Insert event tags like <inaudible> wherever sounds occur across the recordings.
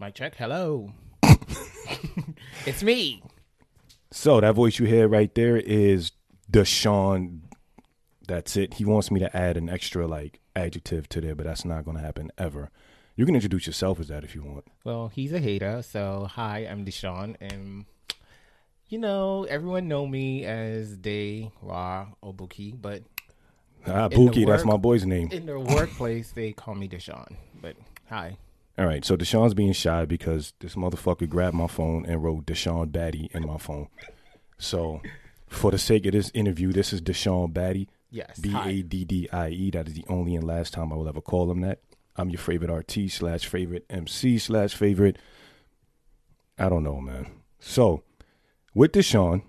Mic check. Hello. <laughs> it's me. So that voice you hear right there is Deshaun. That's it. He wants me to add an extra like adjective to there, but that's not going to happen ever. You can introduce yourself as that if you want. Well, he's a hater. So hi, I'm Deshaun, and you know everyone know me as Day Ra Obuki, but Ah, the Pookie, that's my boy's name. in the workplace they call me Deshaun. But hi. All right, so Deshaun's being shy because this motherfucker grabbed my phone and wrote Deshaun Baddie in my phone. So, for the sake of this interview, this is Deshaun Baddie, Yes. B. A D D I E. That is the only and last time I will ever call him that. I'm your favorite RT slash favorite MC slash favorite. I don't know, man. So, with Deshaun,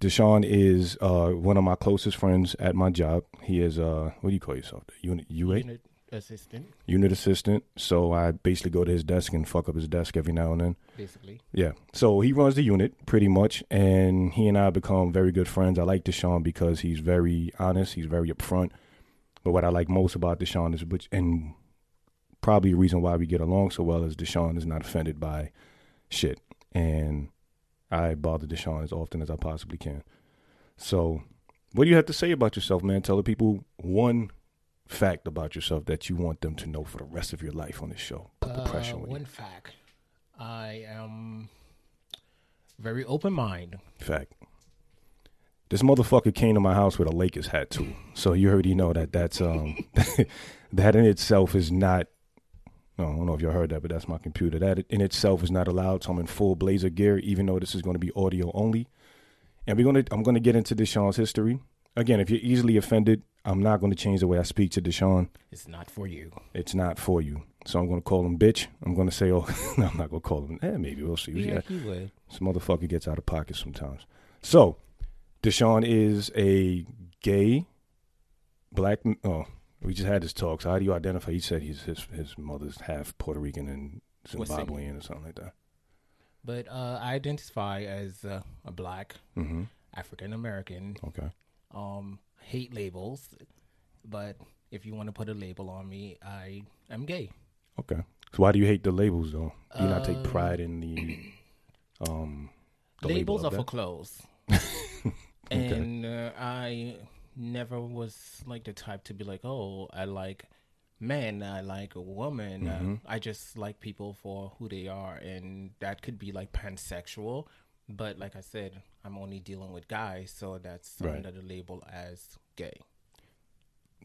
Deshaun is uh, one of my closest friends at my job. He is, uh, what do you call yourself? Unit UA? Unit assistant, unit assistant. So I basically go to his desk and fuck up his desk every now and then. basically. Yeah. So he runs the unit pretty much, and he and I become very good friends. I like Deshaun because he's very honest. He's very upfront. But what I like most about Deshaun is, which and probably a reason why we get along so well is Deshaun is not offended by shit, and I bother Deshaun as often as I possibly can. So, what do you have to say about yourself, man? Tell the people one fact about yourself that you want them to know for the rest of your life on this show. Put the pressure Uh, on one you. fact. I am very open mind. Fact. This motherfucker came to my house with a Lakers hat too. So you already know that that's um <laughs> that in itself is not. No, I don't know if you heard that, but that's my computer. That in itself is not allowed. So I'm in full blazer gear, even though this is going to be audio only. And we're gonna. I'm going to get into Deshaun's history again. If you're easily offended, I'm not going to change the way I speak to Deshaun. It's not for you. It's not for you. So I'm going to call him bitch. I'm going to say, oh, <laughs> no, I'm not going to call him. Eh, maybe we'll see. Yeah, he would. This motherfucker gets out of pocket sometimes. So, Deshaun is a gay black. Oh, we just had this talk. So, how do you identify? He said he's his his mother's half Puerto Rican and? Zimbabwean or something like that. But uh, I identify as uh, a black Mm-hmm. African American. Okay. Um, hate labels, but if you want to put a label on me, I am gay. Okay. So, why do you hate the labels though? Do you not take Um, pride in the <clears throat> um the labels label are for clothes, <laughs> and uh, I never was like the type to be like, oh, I like men, I like a woman. Mhm. Uh, I just like people for who they are, and that could be like pansexual. But like I said, I'm only dealing with guys, so that's Right. under the label as gay.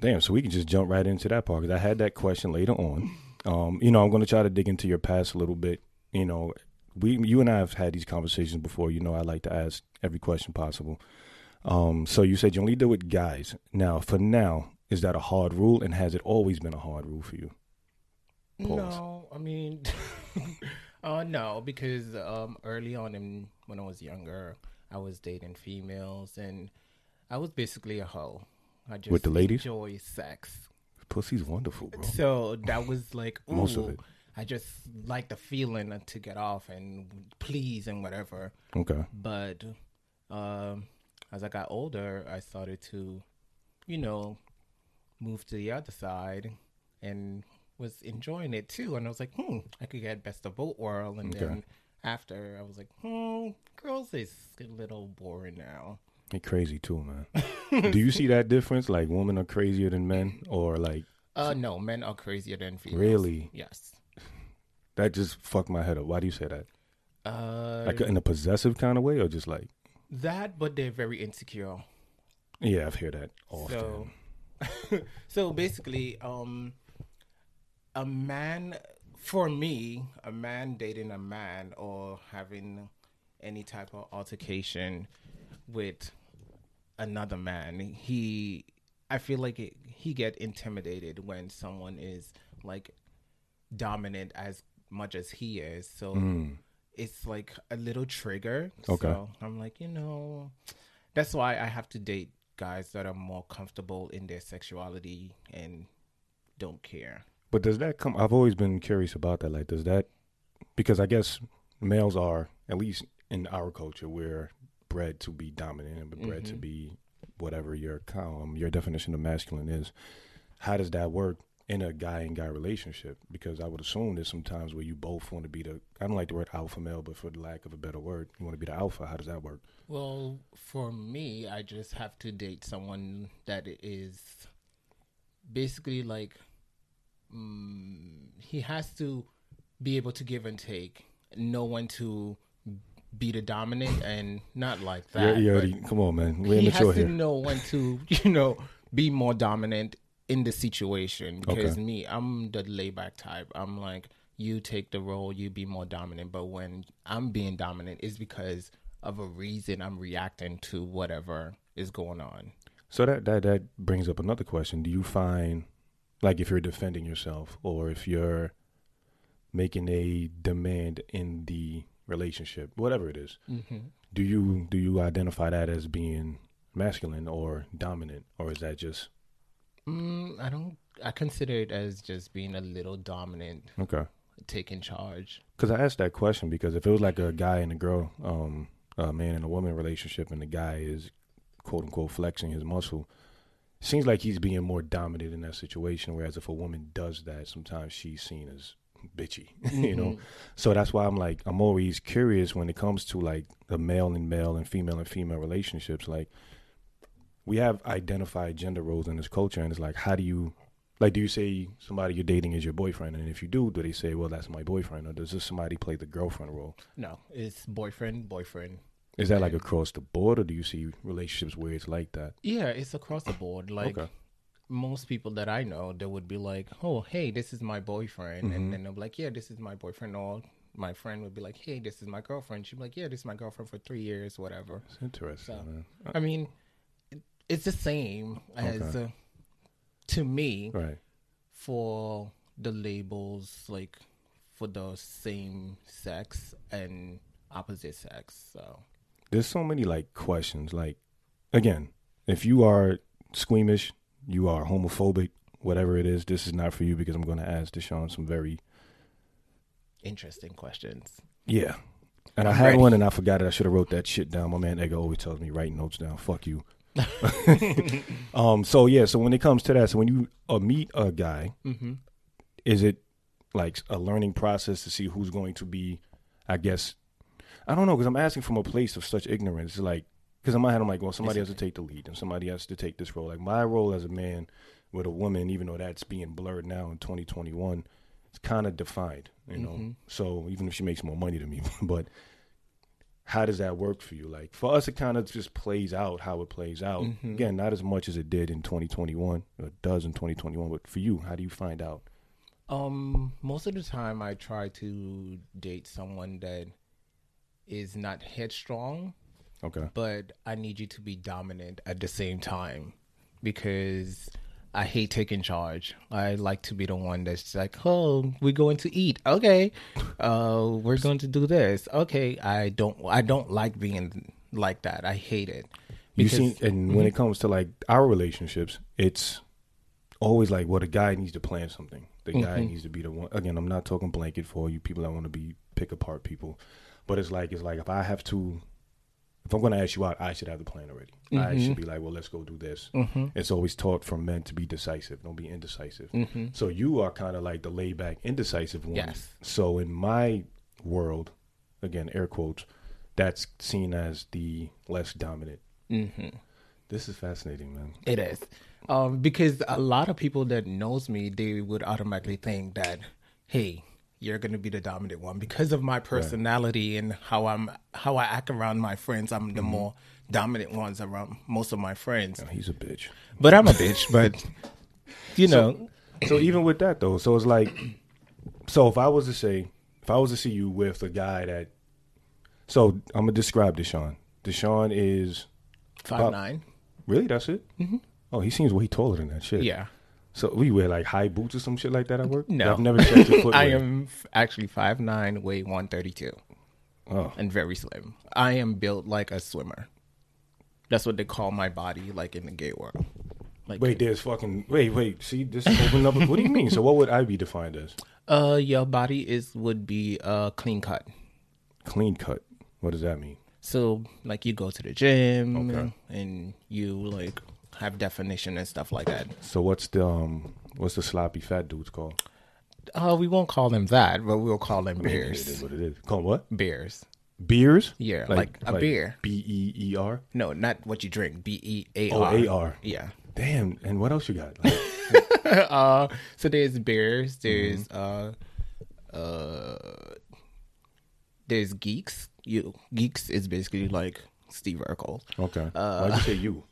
Damn, so we can just jump right into that part because I had that question later on. Um, you know, I'm going to try to dig into your past a little bit. You know, we, you and I have had these conversations before. You know, I like to ask every question possible. Um, so you said you only deal with guys. Now, for now, is that a hard rule, and has it always been a hard rule for you? Pause. No, I mean, <laughs> uh, no, because um, early on in when I was younger, I was dating females, and I was basically a hoe. I just With the ladies? enjoy sex. Pussy's wonderful, bro. So that was <laughs> like ooh, Most of it. I just like the feeling to get off and please and whatever. Okay. But um, as I got older, I started to, you know, move to the other side and was enjoying it too. And I was like, hmm, I could get best of both worlds. And Okay. then after, I was like, hmm, girls is a little boring now. They crazy too, man. Do you see that difference? Like, women are crazier than men, or like Uh, no, men are crazier than females. Really? Yes. that just fucked my head up. Why do you say that? Uh, Like in a possessive kind of way, or just like, that, but they're very insecure. yeah, I've heard that often. So, <laughs> so basically, um, a man, for me, a man dating a man or having any type of altercation with another man, he, I feel like it, he get intimidated when someone is like dominant as much as he is. So Mm. it's like a little trigger. Okay. So I'm like, you know, that's why I have to date guys that are more comfortable in their sexuality and don't care. But does that come? I've always been curious about that. Like, does that? Because I guess males are, at least in our culture, we're bred to be dominant and bred to Mhm. be whatever your um, your definition of masculine is. How does that work in a guy and guy relationship? Because I would assume there's some times where you both want to be the I don't like the word alpha male, but for the lack of a better word, you want to be the alpha. How does that work? Well, for me, I just have to date someone that is basically like mm, he has to be able to give and take, know when to be the dominant and not like that. but already, come on, man. We're he immature has to know when to, <laughs> you know, be more dominant in the situation. Because Okay. me, I'm the layback type. I'm like, you take the role, you be more dominant. But when I'm being dominant, it's because of a reason I'm reacting to whatever is going on. So that that that brings up another question. Do you find like if you're defending yourself or if you're making a demand in the relationship, whatever it is, Mm-hmm. do you do you identify that as being masculine or dominant or is that just Mm, I don't. I consider it as just being a little dominant, okay? taking charge. Because I asked that question because if it was like a guy and a girl, um, a man and a woman relationship, and the guy is quote unquote flexing his muscle, seems like he's being more dominant in that situation. Whereas if a woman does that, sometimes she's seen as bitchy, <laughs> you know. Mhm. So that's why I'm like I'm always curious when it comes to like the male and male and female and female relationships. Like we have identified gender roles in this culture, and it's like how do you like do you say somebody you're dating is your boyfriend, and if you do, do they say well that's my boyfriend, or does this somebody play the girlfriend role? No, it's boyfriend, boyfriend. Is that like across the board, or do you see relationships where it's like that? Yeah, it's across the board. Like Okay. most people that I know, they would be like, "Oh, hey, this is my boyfriend," Mm-hmm. and then they'll be like, "Yeah, this is my boyfriend." Or my friend would be like, "Hey, this is my girlfriend." She'd be like, "Yeah, this is my girlfriend for three years, whatever." It's interesting, So- man. I mean, it's the same as Okay. uh, to me Right. for the labels, like for the same sex and opposite sex. So there's so many like questions. Like, again, if you are squeamish, you are homophobic, whatever it is, this is not for you because I'm going to ask Deshaun some very interesting questions. yeah. And I I'm had ready. one and I forgot it. I should have wrote that shit down. My man Edgar always tells me write notes down. Fuck you. <laughs> <laughs> um. So yeah. So when it comes to that, so when you uh, meet a guy, Mm-hmm. is it like a learning process to see who's going to be? I guess I don't know because I'm asking from a place of such ignorance. It's like because in my head I'm like, well, somebody has to take the lead and somebody has to take this role. Like my role as a man with a woman, even though that's being blurred now in 2021, it's kind of defined. You know, Mhm. so even if she makes more money than me, <laughs> but how does that work for you? Like for us, it kind of just plays out how it plays out. Mhm. Again, not as much as it did in 2021, or it does in 2021. But for you, how do you find out? Um, most of the time, I try to date someone that is not headstrong, Okay. but I need you to be dominant at the same time because I hate taking charge. I like to be the one that's like, "Oh, we're going to eat. Okay, uh, we're going to do this. Okay." I don't. I don't like being like that. I hate it. You see, and when it comes to like our relationships, it's always like, well, the guy needs to plan something. The guy Mhm. needs to be the one. Again, I'm not talking blanket for you people that want to be pick apart people, but it's like it's like if I have to, if I'm going to ask you out, I should have the plan already. I Mhm. should be like, well, let's go do this. Mm-hmm. It's always taught from men to be decisive. Don't be indecisive. Mm-hmm. So you are kind of like the laid back, indecisive one. Yes. So in my world, again, air quotes, that's seen as the less dominant. Mm-hmm. This is fascinating, man. It is. Um, because a lot of people that knows me, they would automatically think that, hey, you're gonna be the dominant one because of my personality and how I'm how I act around my friends. I'm the more dominant ones around most of my friends. Oh, he's a bitch. But I'm a bitch. But <laughs> you know, So even with that though, so it's like, so if I was to say, if I was to see you with a guy that, so I'm gonna describe Deshaun. Deshaun is five About- nine. really that's it. Mm-hmm. Oh, he seems way taller than that shit. Yeah, So we wear like high boots or some shit like that at work. No. I've never checked your <laughs> footwear. I am f- actually five nine, weigh one thirty two, Oh, and very slim. I am built like a swimmer. That's what they call my body, like in the gay world. Like wait, there's fucking wait, wait. See, this open up. what do you mean? So what would I be defined as? <laughs> Uh, your body is would be uh clean cut. Clean cut. What does that mean? So like you go to the gym Okay. and you like have definition and stuff like that. So what's the um What's the sloppy fat dudes called? Uh, we won't call them that, but we'll call them It is beers. what it is. Called what? Beers. Beers? Yeah, like a beer. B E E R. No, not what you drink. B E A Oh, R. A R. Yeah. Damn. And what else you got? Like, <laughs> uh, so there's bears. There's Mm-hmm. uh, uh, there's geeks. You geeks is basically like Steve Urkel. okay. Uh, Why'd you say you?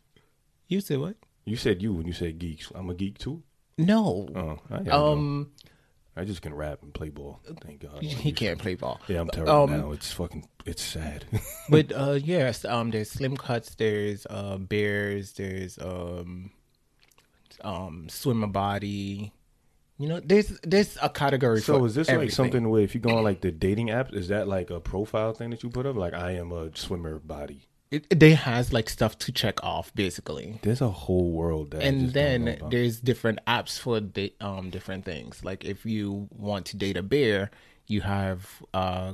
You said what? You said you when you said geeks. I'm a geek too. No. Oh, I, um, um, I just can rap and play ball. Thank God. <laughs> he can't play ball. Yeah, I'm terrible Um, now. It's fucking. It's sad. <laughs> but uh yes um there's slim cuts there's uh bears there's um um swimmer body you know there's there's a category so is this everything. like something where if you go on like the dating apps, is that like a profile thing that you put up? Like I am a swimmer body. It, they has like stuff to check off basically There's a whole world that. And just don't know then there's different apps for da- um different things like if you want to date a bear you have uh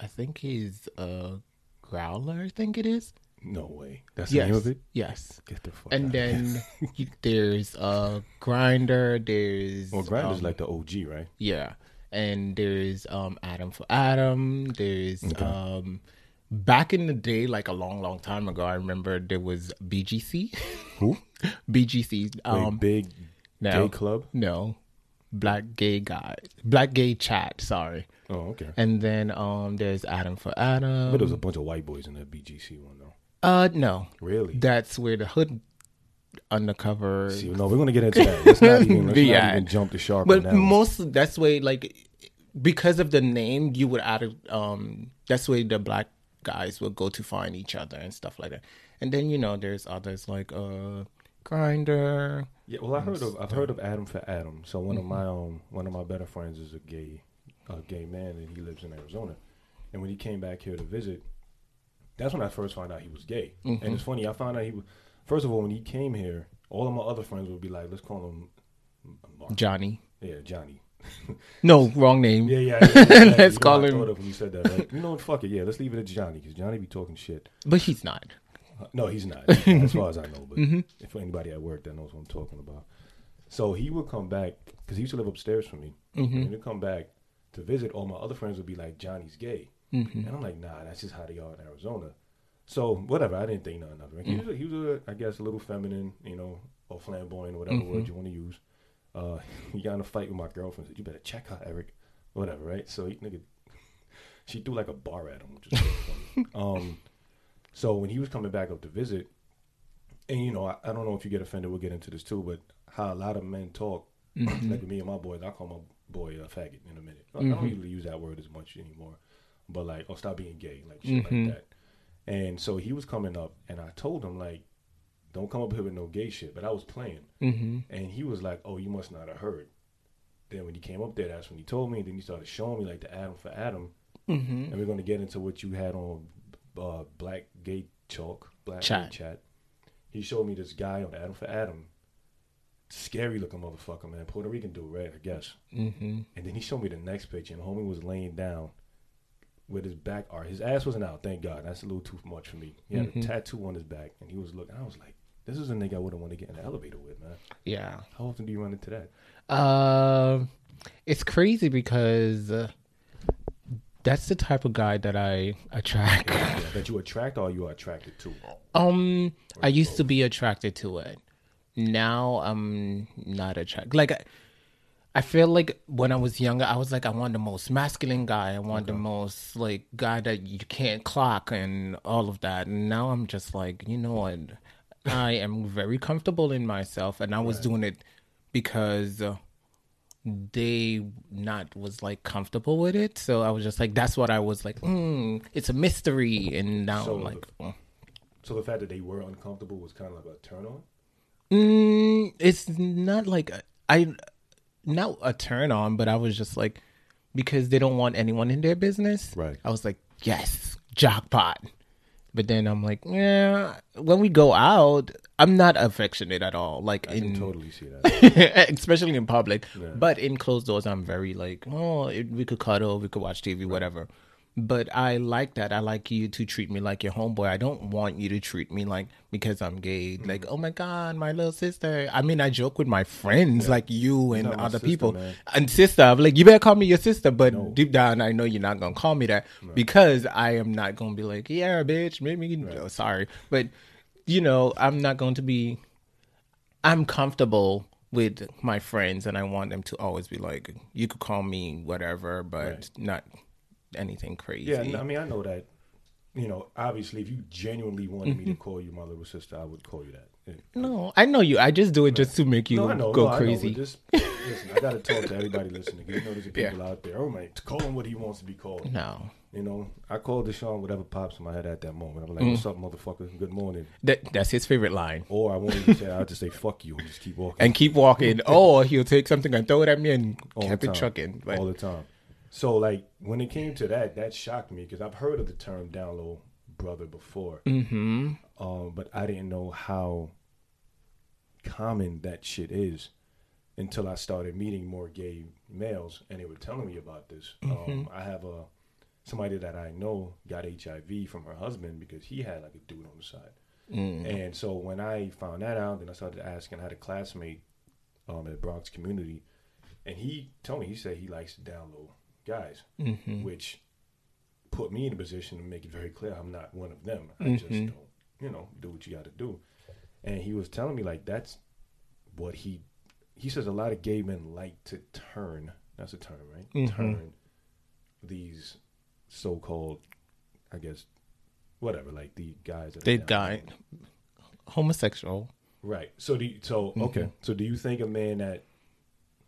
i think he's a Growlr i think it is no way. That's yes the name of it. yes Get the fuck. and then <laughs> you, there's uh Grindr there's well, Grindr's um, like the OG, right? yeah and there's um adam for adam there's um back in the day like a long long time ago i remember there was bgc Who? <laughs> bgc Wait, um big no. gay club. no black gay guy black gay chat sorry Oh, okay. and then um there's adam for adam But there was a bunch of white boys in that BGC one though. uh no Really? that's where the hood undercover See, no, we're gonna get into that. Let's not even, let's <laughs> not even jump the shark. But that one. most that's way like because of the name, you would add a- um that's where the black guys will go to find each other and stuff like that. And then you know there's others like uh Grindr. Yeah, well, I heard of I've heard of Adam for Adam. So one Mm-hmm. of my um one of my better friends is a gay a gay man and he lives in Arizona. And when he came back here to visit, that's when I first found out he was gay. Mm-hmm. And it's funny, I found out he was first of all when he came here, all of my other friends would be like, let's call him Mark. Johnny. Yeah, Johnny. <laughs> No, wrong name. Yeah, yeah. yeah, yeah. <laughs> Let's You know call I him- thought of when you said that. You know what? Fuck it. Yeah, let's leave it at Johnny because Johnny be talking shit. But he's not. Uh, No, he's not. He's not, as far as I know. But Mm-hmm. if anybody at work that knows what I'm talking about, so he would come back because he used to live upstairs from me. Mm-hmm. And he'd come back to visit. All my other friends would be like, "Johnny's gay," Mm-hmm. and I'm like, "Nah, that's just how they are in Arizona." So whatever, I didn't think nothing of it. He was, a, he was a, I guess, a little feminine, you know, or flamboyant, whatever Mm-hmm. word you want to use. Uh, <laughs> he got in a fight with my girlfriend. Said, "You better check her, Eric." Whatever, right? So he nigga, <laughs> she threw like a bar at him, which is so funny. <laughs> Um, so when he was coming back up to visit, and you know, I, I don't know if you get offended. We'll get into this too, but how a lot of men talk, <clears throat> Mm-hmm. like me and my boys. I call my boy a faggot in a minute. I- I don't usually use that word as much anymore, but like, oh, stop being gay, like shit Mm-hmm. like that. And so he was coming up, and I told him like, don't come up here with no gay shit. But I was playing, Mm-hmm. and he was like, oh, you must not have heard. Then when he came up there, that's when he told me. And then he started showing me like the Adam for Adam, Mm-hmm. and we're going to get into what you had on uh, Black Gay Chalk, Black Chat. Gay Chat. He showed me this guy on Adam for Adam, scary looking motherfucker, man, Puerto Rican dude, right? I guess. Mm-hmm. And then he showed me the next picture, and homie was laying down with his back art. His ass wasn't out, thank God. That's a little too much for me. He had Mhm. a tattoo on his back, and he was looking. I was like, this is a nigga I wouldn't want to get in an elevator with, man. Yeah. How often do you run into that? Um, it's crazy because uh, that's the type of guy that I attract. Yeah, that you <laughs> attract or you are attracted to? Um, I used to be attracted to it. Now I'm not attracted. Like, I, I feel like when I was younger, I was like, I want the most masculine guy. I want the most like guy that you can't clock and all of that. And now I'm just like, you know what? I am very comfortable in myself, and I was doing it because. They not was like comfortable with it so i was just like that's what i was like mm, it's a mystery and now So i'm like mm. So the fact that they were uncomfortable was kind of like a turn on. Mm, it's not like a- I, not a turn on, but I was just like, because they don't want anyone in their business. Right. I was like, yes, jackpot. But then I'm like, yeah. When we go out, I'm not affectionate at all. Like I can in, totally see that. <laughs> especially in public. Yeah. But in closed doors, I'm very like, oh, it, we could cuddle, we could watch TV, whatever. But I like that. I like you to treat me like your homeboy. I don't want you to treat me like because I'm gay. Mm-hmm. Like, oh my god, my little sister. I mean, I joke with my friends like you and other sister, people man. and sister. I'm like, you better call me your sister. But deep down, I know you're not gonna call me that because I am not gonna be like, yeah, bitch, maybe. oh, sorry, but you know, I'm not going to be. I'm comfortable with my friends, and I want them to always be like, you could call me whatever, but Right. not anything crazy. Yeah, I mean, I know that. You know, obviously, if you genuinely wanted me to Mm-hmm. call you my little sister, I would call you that. It- No, I know you. I just do it just to make you no, I know. go no, I crazy. just listen. I got to talk to everybody listening. you know, there's <laughs> people out there. Oh man, call him what he wants to be called. no, You know, I call Deshaun whatever pops in my head at that moment. I'm Mm. like, "What's up, motherfucker? Good morning." that that's his favorite line. Or I won't even say. I'll just say "fuck you" and just keep walking. And keep walking. <laughs> or he'll take something and throw it at me and all keep it time. trucking. But all the time. So like when it came to that, that shocked me because I've heard of the term down low brother before, hmm um, but I didn't know how common that shit is until I started meeting more gay males, and they were telling me about this. Um, I have a somebody that I know got HIV from her husband because he had like a dude on the side. And so when I found that out, then I started asking. I had a classmate um, at Bronx Community, and he told me he said he likes to down guys, mm-hmm. which put me in a position to make it very clear I'm not one of them. I just mm-hmm. don't, you know, do what you got to do. And he was telling me like that's what he he says a lot of gay men like to turn. That's a term, right? Mm-hmm. Turn these so-called, I guess, whatever, like the guys that they guy homosexual. Right. So do you, so okay. So do you think a man that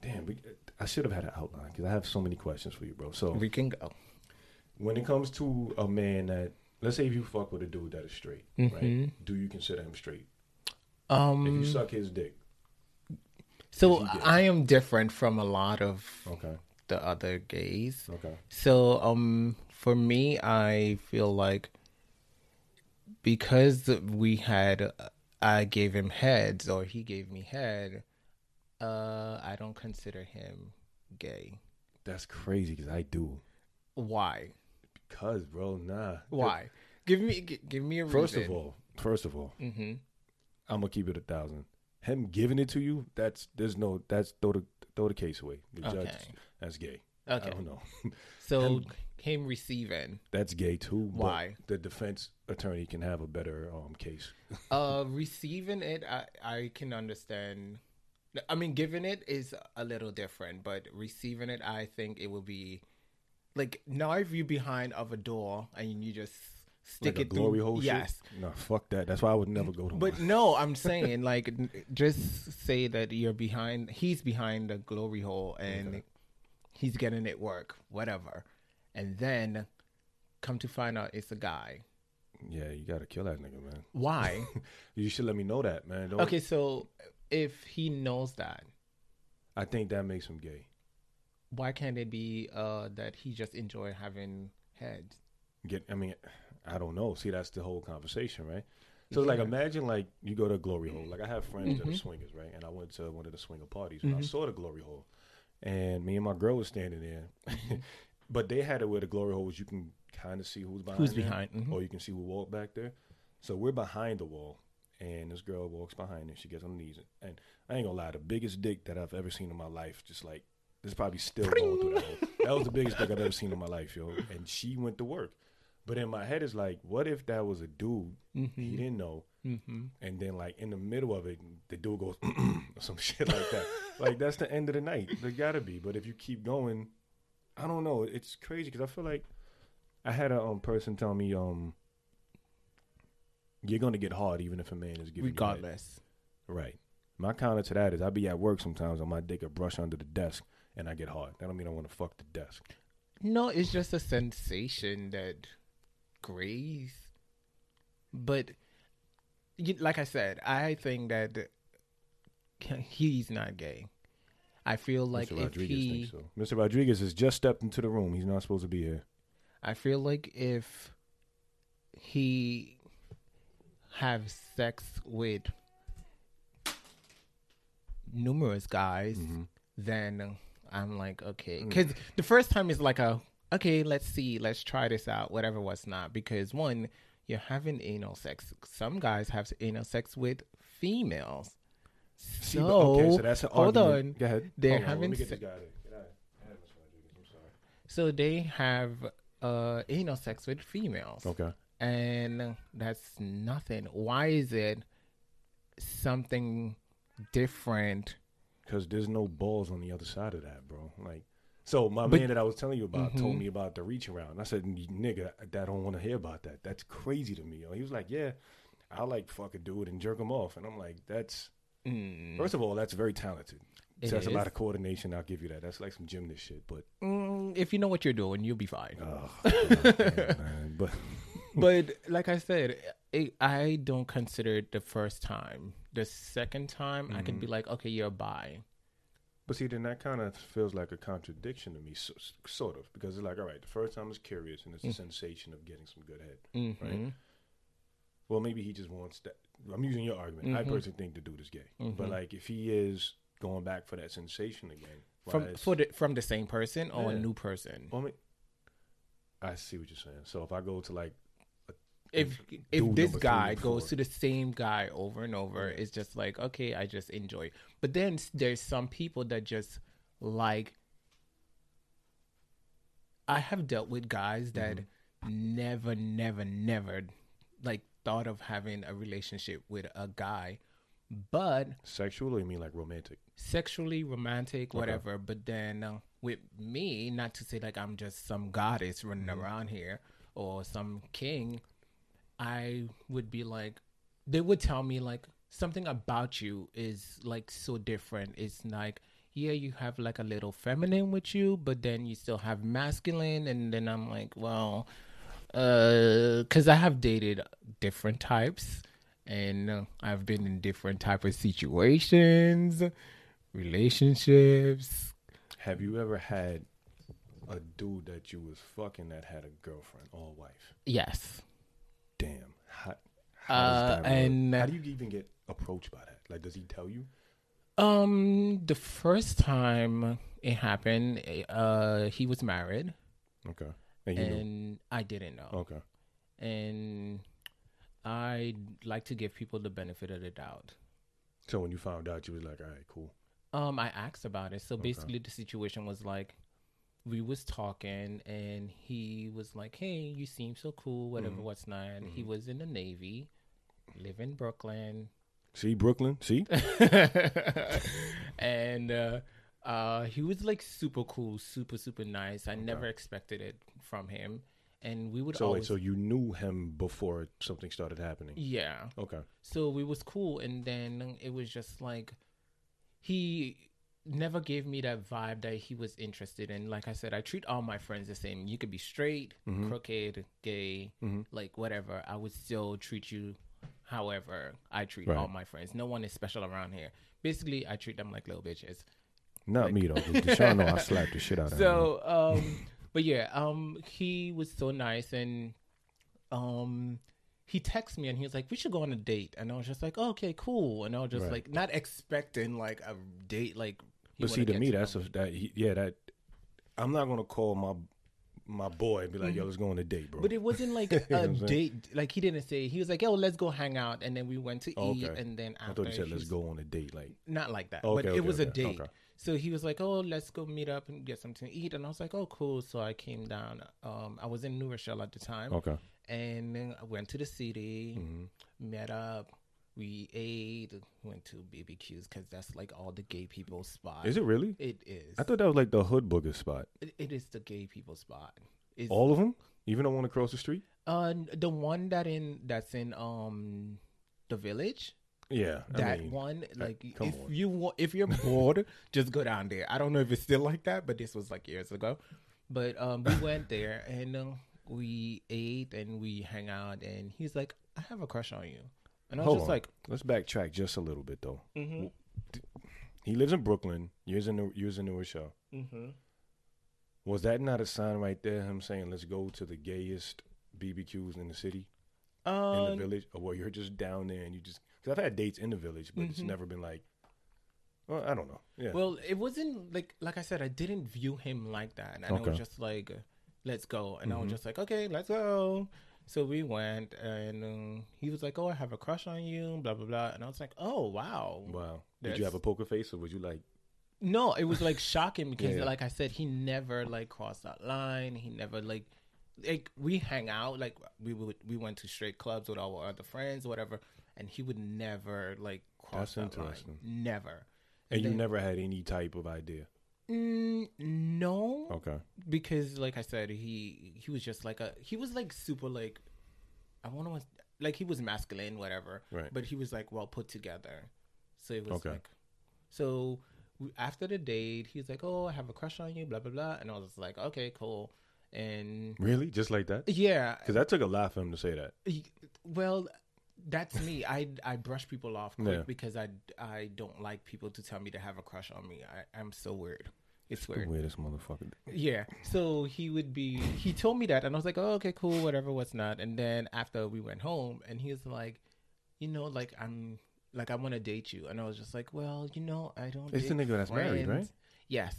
damn we, I should have had an outline because I have so many questions for you, bro. So We can go. when it comes to a man that let's say if you fuck with a dude that is straight, Mm-hmm. right? Do you consider him straight? Um, If you suck his dick, so is he gay? I am different from a lot of okay, the other gays. okay, So, um, for me, I feel like because we had, I gave him heads or he gave me head, uh, I don't consider him gay. that's crazy because I do. Why? Because, bro, nah. Why? Give me, gi- give me a reason. First of all, first of all, hmm I'm gonna keep it a thousand. Him giving it to you, that's there's no that's throw the throw the case away. The judge, Okay. that's gay. I Okay. don't know. <laughs> So him receiving, That's gay too. but Why? The defense attorney can have a better um case. <laughs> uh, receiving it, I I can understand. I mean, giving it is a little different, but receiving it, I think it will be like now if you behind of a door and you just stick like it glory through. hole yes, shit. No, fuck that. That's why I would never go to but one. no, I'm saying like just say that you're behind. He's behind the glory hole and Okay. he's getting it work, whatever, and then come to find out it's a guy. Yeah, you gotta kill that nigga, man. Why? <laughs> You should let me know that, man. Don't, okay, so if he knows that, I think that makes him gay. why can't it be uh, that he just enjoy having heads? Get I mean, I don't know. See, that's the whole conversation, right? So like imagine like you go to a glory hole. Like I have friends that are swingers, right? And I went to one of the swinger parties and I saw the glory hole. And me and my girl was standing there. <laughs> but they had it where the glory hole was you can kind of see who's behind Who's behind, mhm. or you can see who walked back there. So we're behind the wall and this girl walks behind and she gets on her knees and I ain't gonna lie, the biggest dick that I've ever seen in my life, just like this is probably still going through that hole. That was the biggest <laughs> dick I've ever seen in my life, yo. And she went to work. But in my head is like, what if that was a dude he didn't know, Mm-hmm. and then like in the middle of it, the dude goes <clears throat> or some <laughs> shit like that. like that's the end of the night. There gotta be. But if you keep going, I don't know. It's crazy because I feel like I had a um, person tell me, um, you're gonna get hard even if a man is giving you head. Regardless. Right. My counter to that is I be at work sometimes and my dick a brush under the desk and I get hard. That don't mean I want to fuck the desk. No, it's just a sensation that graze. But like I said, I think that he's not gay. I feel like Mr. if Rodriguez he, thinks so. Mr. Rodriguez has just stepped into the room. He's not supposed to be here. I feel like if he have sex with numerous guys, Mm-hmm. then I'm like, Mm. okay. Because the first time is like a okay, let's see, let's try this out, whatever was not. Because one, you're having anal sex. Some guys have anal sex with females. See, So, okay, so that's an hold argument. on. Go ahead. They're Hold having Let me se- this guy. to- Get out. Get out, Mr. Rodriguez, I'm sorry. So they have uh, anal sex with females. Okay. And that's nothing. Why is it something different? Because there's no balls on the other side of that, bro. Like, so my But- man that I was telling you about told Mhm. me about the reach around. I said, nigga, I don't want to hear about that. That's crazy to me. He was like, yeah, I like fucking do it and jerk him off. And I'm like, that's, Mm, first of all, that's very talented. It so that's a lot of coordination. I'll give you that. That's like some gymnast shit. But, mm, if you know what you're doing, you'll be fine. oh, goddamn, <laughs> man. But, but like I said, it, I don't consider it the first time. The second time, I can be like, okay, you're bi. but see, then that kind of feels like a contradiction to me, so, sort of. Because it's like, all right, the first time is curious and it's a sensation of getting some good head. Mm-hmm. Right. Well, maybe he just wants that. I'm using your argument. I Mhm. personally think the dude is gay, but Mhm. like if he is going back for that sensation again, From for the, from the same person or a new person. well, I, mean, I see what you're saying. So if I go to like, if if this guy goes to the same guy over and over, it's just like okay, I just enjoy. But then there's some people that just like. I have dealt with guys that Mm-hmm. never, never, never like thought of having a relationship with a guy, but sexually, you mean like romantic? sexually romantic whatever but then uh, with me not to say like i'm just some goddess running Mm-hmm. around here or some king i would be like they would tell me like something about you is like so different. It's like yeah you have like a little feminine with you but then you still have masculine. And then i'm like well uh because i have dated different types and uh, i've been in different type of situations relationships. Have you ever had a dude that you was fucking that had a girlfriend or wife? yes Damn. How, how Uh, that work? how do you even get approached by that? Like, does he tell you? um the first time it happened uh he was married Okay. And and i didn't know know. Okay. and i like to give people the benefit of the doubt So when you found out, you was like, all right, cool. Um, I asked about it. So basically, the situation was like, we was talking, and he was like, "Hey, you seem so cool. Whatever, Mhm. what's not." And He was in the Navy, live in Brooklyn, See, Brooklyn? See? <laughs> and uh, uh, he was like super cool, super super nice. I never expected it from him, and we would So wait, always, so you knew him before something started happening? yeah. Okay. So we was cool, and then it was just like he never gave me that vibe that he was interested in. Like I said, I treat all my friends the same. You could be straight, Mhm. crooked, gay, Mhm. like whatever. I would still treat you however I treat Right. all my friends. No one is special around here. Basically, I treat them like little bitches. Not me though. Deshaun know I <laughs> slapped the shit out of him. So, um, but yeah, um, he was so nice, and um, he texted me and he was like, "We should go on a date," and I was just like, oh, "Okay, cool," and I was just Right. like, not expecting like a date, like. He But see, to me, that's a, that. He, yeah, that. I'm not gonna call my my boy and be like, "Yo, let's go on a date, bro." Mm-hmm. But it wasn't like <laughs> a date. Like he didn't say. He was like, "Yo, let's go hang out," and then we went to Oh, eat, okay. and then I after thought you said, "Let's go on a date." Like, Not like that, Okay, but okay, it was a date. So he was like, "Oh, let's go meet up and get something to eat," and I was like, "Oh, cool." So I came down. Um, I was in New Rochelle at the time, okay. and then I went to the city, hmm met up. We ate, went to BBQs because that's like all the gay people spot. Is it really? It is. I thought that was like the hood booger spot. it, it is the gay people spot. It's, All of them, even the one across the street. uh, the one that in that's in um the village. Yeah, I that mean, one like come if on. you want if you're bored <laughs> just go down there i don't know if it's still like that but this was like years ago but um we <laughs> went there and uh, we ate and we hang out and he's like i have a crush on you and i was Hold just on. like Let's backtrack just a little bit though. mm-hmm, He lives in Brooklyn. Years in New, years in New Rochelle. mm-hmm. Was that not a sign right there? Him saying, "Let's go to the gayest BBQs in the city, in um, the village," or well, you're just down there and you just. Because I've had dates in the village, but it's Mhm. never been like. Well, I don't know. Yeah. well it wasn't like like i said i didn't view him like that and i was just like let's go. And I was Mhm. just like, okay, let's go. So we went, and um, he was like, oh, I have a crush on you, blah blah blah. And I was like, oh wow. Wow. Did you have a poker face or was you like, No, it was like shocking <laughs> because, Yeah. like I said, he never like crossed that line. He never like, like we hang out, like we would we went to straight clubs with all our other friends, or whatever, and he would never like cross That's that line. Never. and you then- never had any type of idea? Mm, no, Okay. because like I said, he he was just like a he was like super like I want to like he was masculine, whatever, Right. but he was like well put together. So it was Okay. like, so after the date, he's like, "Oh, I have a crush on you," blah blah blah, and I was like, "Okay, cool." And Really? Just like that? yeah, Because that took a lot for him to say that. y- well, that's me. I I brush people off quick Yeah. because I I don't like people to tell me to have a crush on me. I I'm so weird. It's The weird. weirdest motherfucker. Yeah. So he would be. He told me that, and I was like, "Oh, okay, cool, whatever, what's not." And then after we went home, and he was like, "You know, like I'm like I want to date you," and I was just like, "Well, you know, I don't." It's the nigga that's married, right? Yes,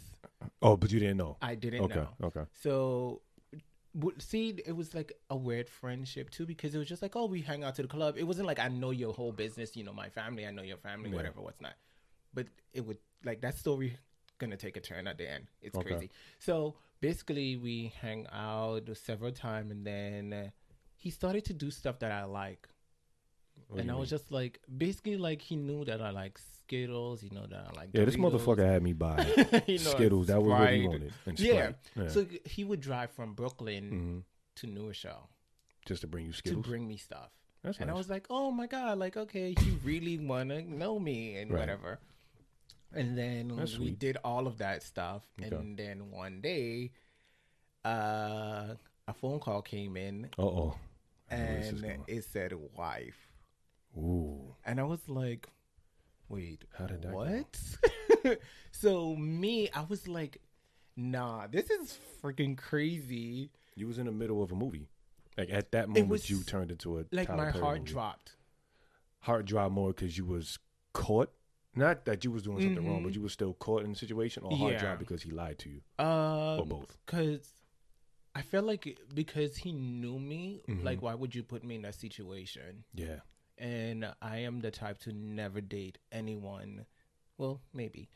Oh, but you didn't know. I didn't Okay. know. Okay. Okay. So, see, it was like a weird friendship too because it was just like, oh, we hang out to the club. It wasn't like I know your whole business, you know my family, I know your family, Yeah. whatever, what's not. But it would like that story gonna take a turn at the end. It's Okay. crazy. So basically, we hang out several times, and then uh, he started to do stuff that I like, What and I was mean? just like, basically, like he knew that I like Skittles, you know that I like. Yeah, this motherfucker had me <laughs> buy you know, Skittles. That was what he wanted. Yeah. Yeah. So he would drive from Brooklyn hmm to New Rochelle Just to bring you to Skittles. bring me stuff. That's And nice. I was like, oh my God, like, okay, you really want to know me and Right. whatever. And then That's we sweet. did all of that stuff. Okay. And then one day, uh, a phone call came in Uh oh. and it said wife. Ooh. And I was like, wait, How did that what? <laughs> so me, I was like, nah, this is freaking crazy. You was in the middle of a movie. Like at that moment, was you turned into a Like Tyler my Perry heart movie. dropped. Heart dropped more because you was caught. Not that you was doing something wrong, Mhm. but you was still caught in the situation, or hard Yeah. dropped because he lied to you, Um, or both. Cause I felt like because he knew me, Mhm. like why would you put me in that situation? Yeah. And I am the type to never date anyone. Well, maybe.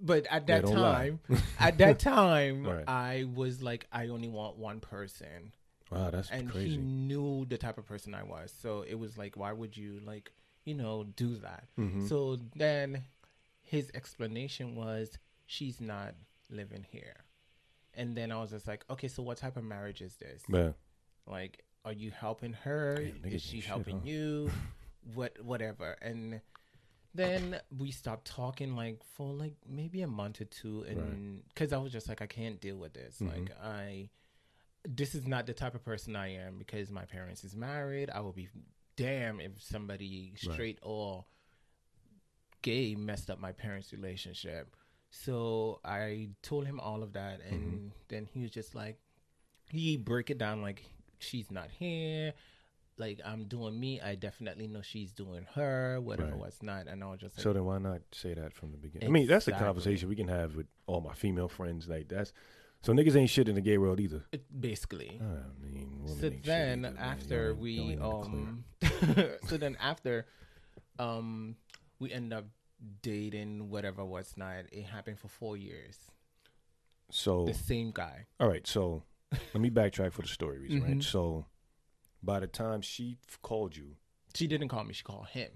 But at that don't time, <laughs> at that time, Right. I was like, I only want one person, Wow, that's crazy. and he knew the type of person I was. So it was like, why would you like, you know, do that? Mhm. So then his explanation was she's not living here. And then I was just like, okay, so what type of marriage is this? Yeah. Like, are you helping her? Is she shit, helping huh? you? <laughs> what whatever. And then we stopped talking like for like maybe a month or two and cuz I was just like I can't deal with this. Mhm. Like I this is not the type of person I am because my parents is married. I will be damn if somebody Right. straight or gay messed up my parents' relationship. So I told him all of that, and Mm-hmm. then he was just like, he break it down like she's not here, like I'm doing me. I definitely know she's doing her, whatever Right. was not. And I was just like, So then why not say that from the beginning? I mean, that's the Exactly. conversation we can have with all my female friends. Like that's so niggas ain't shit in the gay world either. it- basically. I mean, so then either, after we y'all ain't in the clear. um <laughs> so then after um we end up dating whatever was not it happened for four years so the same guy all right, so let me backtrack for the story reason, Mhm. right? So by the time she called you, she didn't call me she called him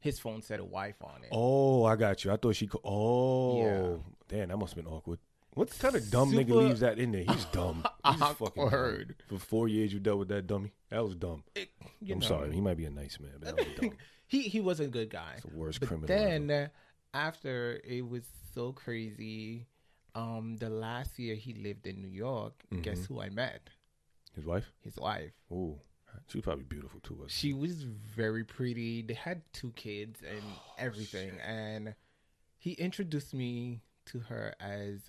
his phone said a wife on it oh, I got you. I thought she. Ca- oh, Yeah. damn, that must have been awkward. What kind of dumb nigga leaves that in there? He's dumb. <laughs> He's fucking dumb. For four years, you dealt with that dummy. That was dumb. It- I'm know. sorry. He might be a nice man, but that was dumb. <laughs> he he was a good guy It's the worst but criminal. then ever. after it was so crazy um the last year he lived in new york guess Mhm. who i met his wife. his wife Ooh, she was probably beautiful too. She was very pretty they had two kids and everything and he introduced me to her as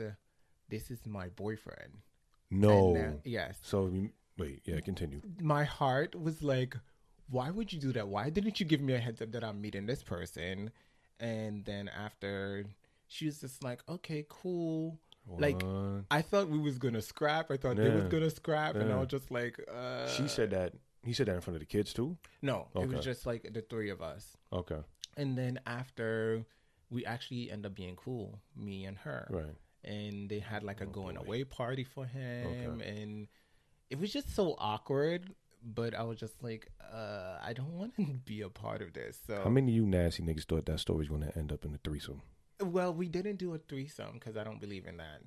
this is my boyfriend No. And, uh, yes so wait, yeah, continue. my heart was like, why would you do that? Why didn't you give me a heads up that I'm meeting this person? And then after, she was just like, okay, cool. Like, I thought we was gonna scrap. I thought they was gonna scrap, and I was just like, uh, she said that. He said that in front of the kids too. no. It was just like the three of us, Okay, and then after we actually end up being cool, me and her, right. And they had like a Oh, going boy. away party for him, and it was just so awkward. But I was just like, uh, I don't want to <laughs> be a part of this. So How many of you nasty niggas thought that story was going to end up in a threesome? Well, we didn't do a threesome because I don't believe in that.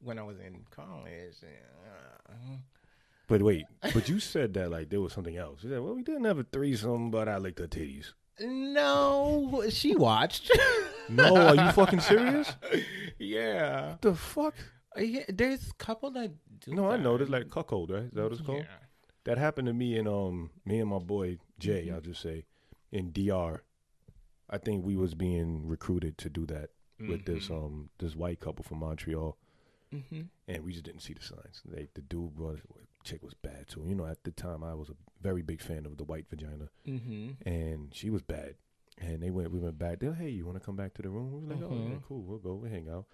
When I was in college. But wait, but you said that like there was something else. You said, well, we didn't have a threesome, but I licked her titties. No, she watched. <laughs> No, are you fucking serious? yeah. The fuck? Yeah, there's a couple that do. No, I that. know. There's like cuckold, right? Is that what it's called? Yeah. That happened to me and um me and my boy Jay. Mhm. I'll just say in DR. I think we was being recruited to do that with this Mhm. um this white couple from Montreal, Mhm. and we just didn't see the signs. They the dude brought chick was bad too. You know, at the time I was a very big fan of the white vagina, Mhm. and she was bad. And they went we went back. They're hey, you want to come back to the room? We was like, oh yeah, Mhm. cool, we'll go, we will hang out.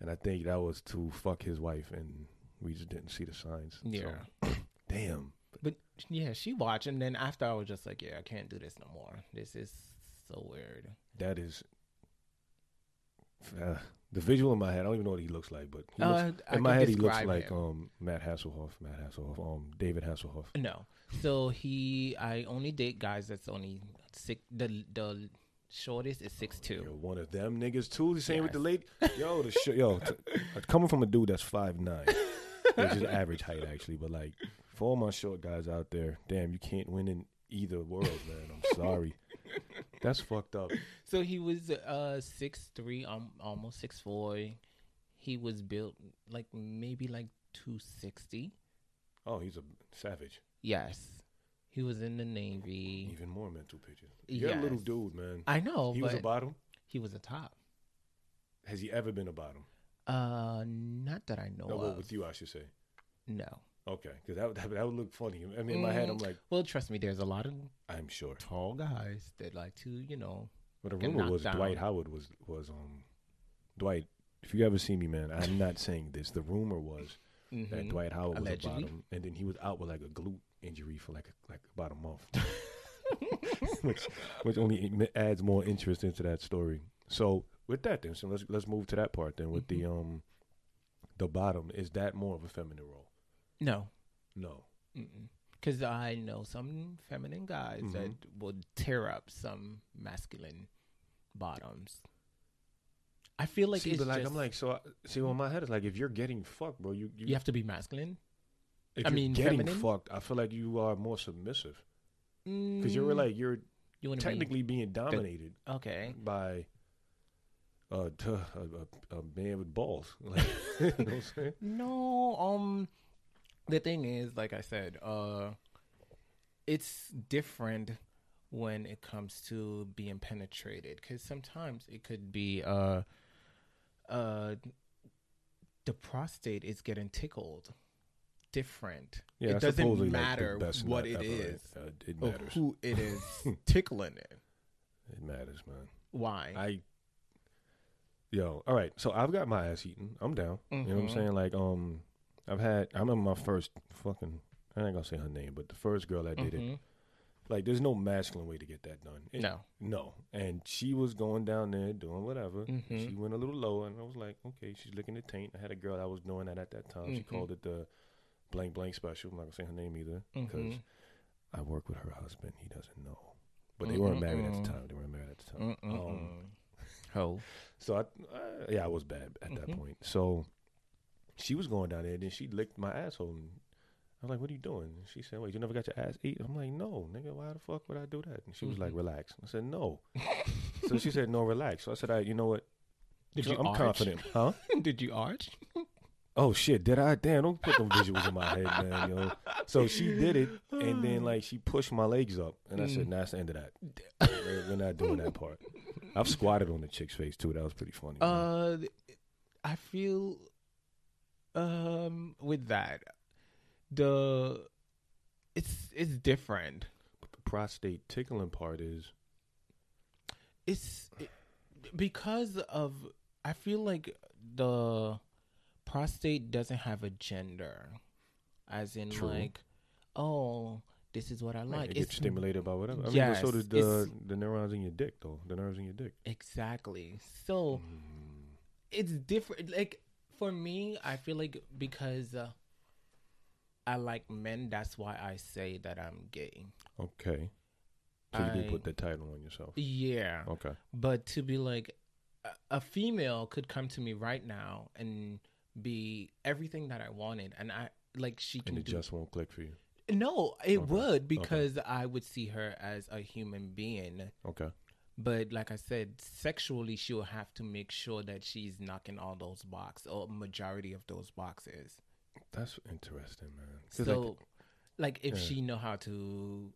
And I think that was to fuck his wife, and we just didn't see the signs. So, Yeah. <coughs> damn. But yeah, she watched, and then after I was just like, yeah, I can't do this no more. This is so weird. That is uh, the visual in my head. I don't even know what he looks like, but he Uh, in my head he looks like um Matt Hasselhoff, Matt Hasselhoff, um David Hasselhoff. No. So he, I only date guys that's only six. The the shortest is six You're two. one of them niggas too. The same with the Yes. lady. Yo, the <laughs> sh- yo, t- uh, coming from a dude that's five nine, which is average height actually, but like for all my short guys out there, damn, you can't win in either world, man. I'm sorry. <laughs> That's fucked up. <laughs> So he was uh six three, um, almost six four. He was built like maybe like two sixty. Oh, he's a savage. Yes, he was in the navy. Even more mental pictures. You're a little dude, man. I know, He was a bottom. he was a top. Has he ever been a bottom? Uh, not that I know No, well, of. with you, I should say. No. Okay, because that, would- that, would- that would look funny. I mean, in my head, I'm Mm. like, Well, trust me, there's a lot of I'm sure. tall guys that like to, you know. But the rumor was down. Dwight Howard was was um Dwight. If you ever see me, man, I'm not saying this. The rumor was that mhm. Dwight Howard was Allegedly. a bottom, and then he was out with like a glute injury for like a, like about a month, <laughs> <laughs> which which only adds more interest into that story. So with that, then, so let's let's move to that part. Then with the um the bottom, is that more of a feminine role? No. No. Because I know some feminine guys that Mhm. would tear up some masculine bottoms. I feel like see, it's but like just, I'm like, so I, see, well, my head is like, if you're getting fucked, bro, you you, you have to be masculine. if I you're mean, getting feminine? fucked, I feel like you are more submissive because Because you're like you're you technically being dominated okay. by uh, a, a, a man with balls. <laughs> Like, <laughs> you know what I'm saying? No, um, the thing is, like I said, uh, it's different when it comes to being penetrated because sometimes it could be uh, uh, the prostate is getting tickled. Different. Yeah, it doesn't supposedly, like, what it ever, is? Uh, it or matters. who it is <laughs> tickling it. It matters, man. Why? I yo, all right. So I've got my ass eaten. I'm down. You know what I'm Mhm. saying? Like, um, I've had. I remember my first fucking. I ain't gonna say her name, but the first girl that did it. Mhm. Like, there's no masculine way to get that done. It- No. No. And she was going down there doing whatever. Mhm. She went a little lower, and I was like, okay, she's licking the taint. I had a girl that was doing that at that time. She Mhm. called it the blank blank special. I'm not gonna say her name either because Mhm. I work with her husband. He doesn't know, but they weren't married at the time. They weren't married at the time. Um. Ho. so I, uh, yeah, I was bad at that Mhm. point. So she was going down there, and then she licked my asshole. And I was like, "What are you doing?" And she said, "Wait, you never got your ass eaten?" I'm like, "No, nigga. Why the fuck would I do that?" And she was like, Mhm. "Relax." I said, "No." <laughs> so she said, "No, relax." So I said, "I, you know what? Did So you I'm arch? confident, huh?" <laughs> Did you arch? Oh shit, did I? Damn, don't put them visuals in my head, man, yo. So she did it, and then <sighs> like she pushed my legs up, and I said, Mm. "Nah, that's the end of that. We're, not doing that part." I've squatted on the chick's face too. That was pretty funny. man. Uh, I feel um with that the it's it's different. but the prostate tickling part is It's it, because of I feel like the prostate doesn't have a gender, as in True. like, oh, this is what I Like, it gets It's stimulated by whatever. I mean, Yes, but so does the the neurons in your dick, though. The nerves in your dick. exactly so. Mm. It's different. Like for me, I feel like because uh, I like men, that's why I say that I'm gay. Okay. So you I- did put the title on yourself. Yeah. Okay. But to be like a, a female could come to me right now and be everything that I wanted, and I like she And can it do. just won't click for you. no, it Okay. would because I would see her as a human being. Okay. But like I said, sexually, she'll have to make sure that she's knocking all those boxes or majority of those boxes. That's interesting, man. So, like, like, if Yeah. she know how to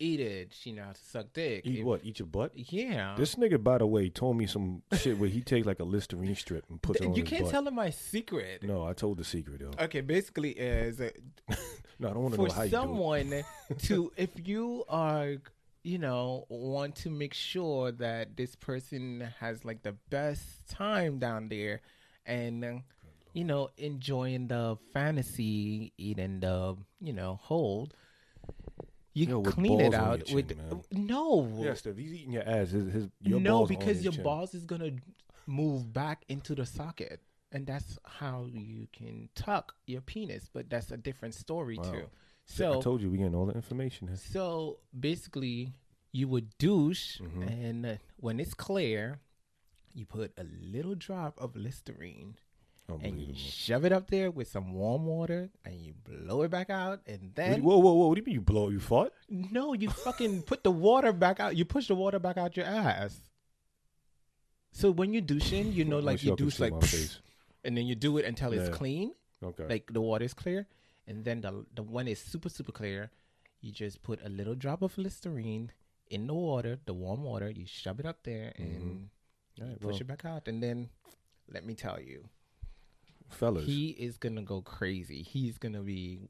eat it, she know how to suck dick. eat If- what? Eat your butt? Yeah. This nigga, by the way, told me some shit where he <laughs> takes like a Listerine strip and puts it on you can't butt. tell him my secret. No, I told the secret though. Okay, basically is uh, <laughs> No, I don't want to know how you do it. someone <laughs> to if you are you know want to make sure that this person has like the best time down there and uh, you know enjoying the fantasy eating the you know hold you Yo, clean it out your with chin, man. no Yes, if he's eating your ass, his, his your no balls because his your chin. balls is gonna move back into the socket and that's how you can tuck your penis but that's a different story Wow. too I told you we getting all the information. here. so basically you would douche Mm-hmm. and uh, when it's clear you put a little drop of listerine and you shove it up there with some warm water and you blow it back out and then whoa, whoa, whoa! What do you mean you blow? You fought? no you fucking put the water back out you push the water back out your ass so when you're douching you know <laughs> like you douche like and then you do it until it's clean Okay. like the water is clear and then the the one is super super clear you just put a little drop of listerine in the water the warm water you shove it up there and mm-hmm. you right, push well, it back out and then let me tell you fellas. he is gonna go crazy he's gonna be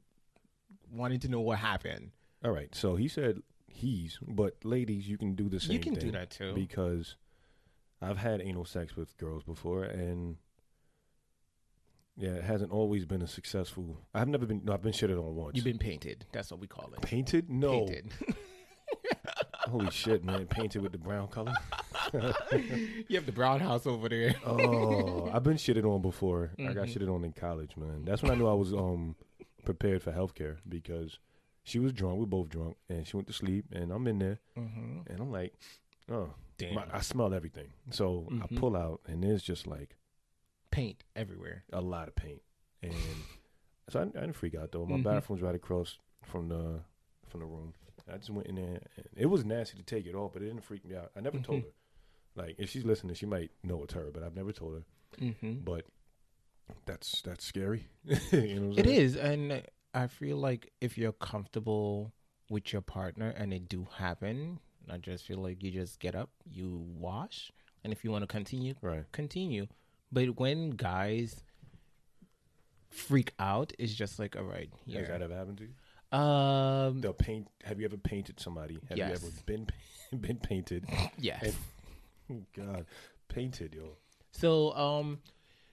wanting to know what happened all right. So he said he's, but ladies, you can do the same. you can do that too because I've had anal sex with girls before, and yeah, it hasn't always been a successful. I've never been. No, I've been shitted on once. you've been painted that's what we call it painted? No. painted <laughs> Holy shit, man! Painted with the brown color. <laughs> you have the brown house over there <laughs> Oh, I've been shitted on before. I got Mhm. shitted on in college, man. That's when I knew I was um prepared for healthcare because she was drunk. We both drunk, and she went to sleep, and I'm in there, mm-hmm. and I'm like, oh, damn my, I smell everything. So I Mhm. pull out, and there's just like paint everywhere a lot of paint, and <laughs> so I, I didn't freak out though. My Mhm. bathroom's right across from the from the room. I just went in there. And it was nasty to take it off, but it didn't freak me out. I never told Mhm. her. Like if she's listening, she might know it's her, but I've never told her. mm-hmm. But that's that's scary. <laughs> you know It is, and I feel like if you're comfortable with your partner and it do happen, I just feel like you just get up, you wash, and if you want to continue, right. continue. But when guys freak out, it's just like, all right, Has that ever happened to you? Um, The paint. Have you ever painted somebody? Have Yes. you ever been <laughs> been painted? yes. God, painted, yo. So, um,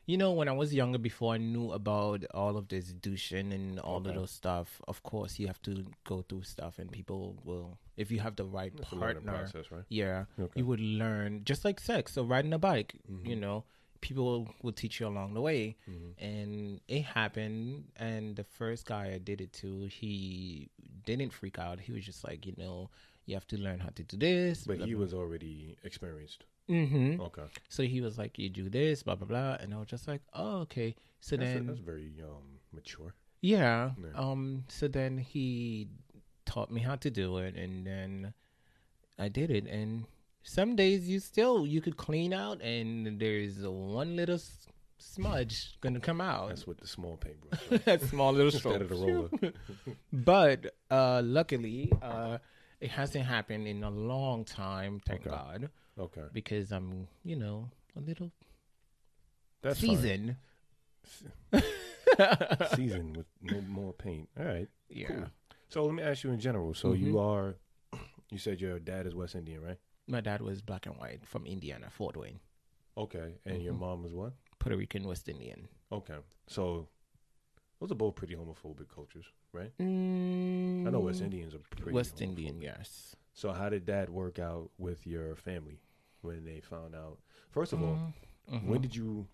you know, when I was younger, before I knew about all of this douching and all Okay. of those stuff, of course, you have to go through stuff, and people will, if you have the right learning partner, process, right? yeah, Okay. you would learn just like sex. So riding a bike, Mhm. you know, people will teach you along the way, Mhm. and it happened. And the first guy I did it to, he didn't freak out. He was just like, you know, you have to learn how to do this. But he was already experienced. hmm Okay, So he was like, "You do this, blah blah blah," and I was just like, "Oh, okay." So that's, then, that's very um mature. yeah, Yeah. um, so then he taught me how to do it, and then I did it. And some days you still you could clean out, and there's one little smudge gonna come out. That's with the small paintbrush. <laughs> right? That small little Instead stroke. of the roller. <laughs> but uh, luckily, uh, it hasn't happened in a long time. Thank Okay. God, Okay, because I'm, you know, a little that's seasoned. <laughs> Seasoned with no more paint. All right. Yeah. Cool. So let me ask you in general. So Mhm. you are, <clears throat> you said your dad is West Indian, right? My dad was black and white from Indiana, Fort Wayne. Okay, and your Mhm. mom was what? Puerto Rican, West Indian. Okay, so those are both pretty homophobic cultures, right? Mm, I know West Indians are pretty West homophobic. Indian, yes. So how did that work out with your family when they found out? First of all, Mhm. when did you?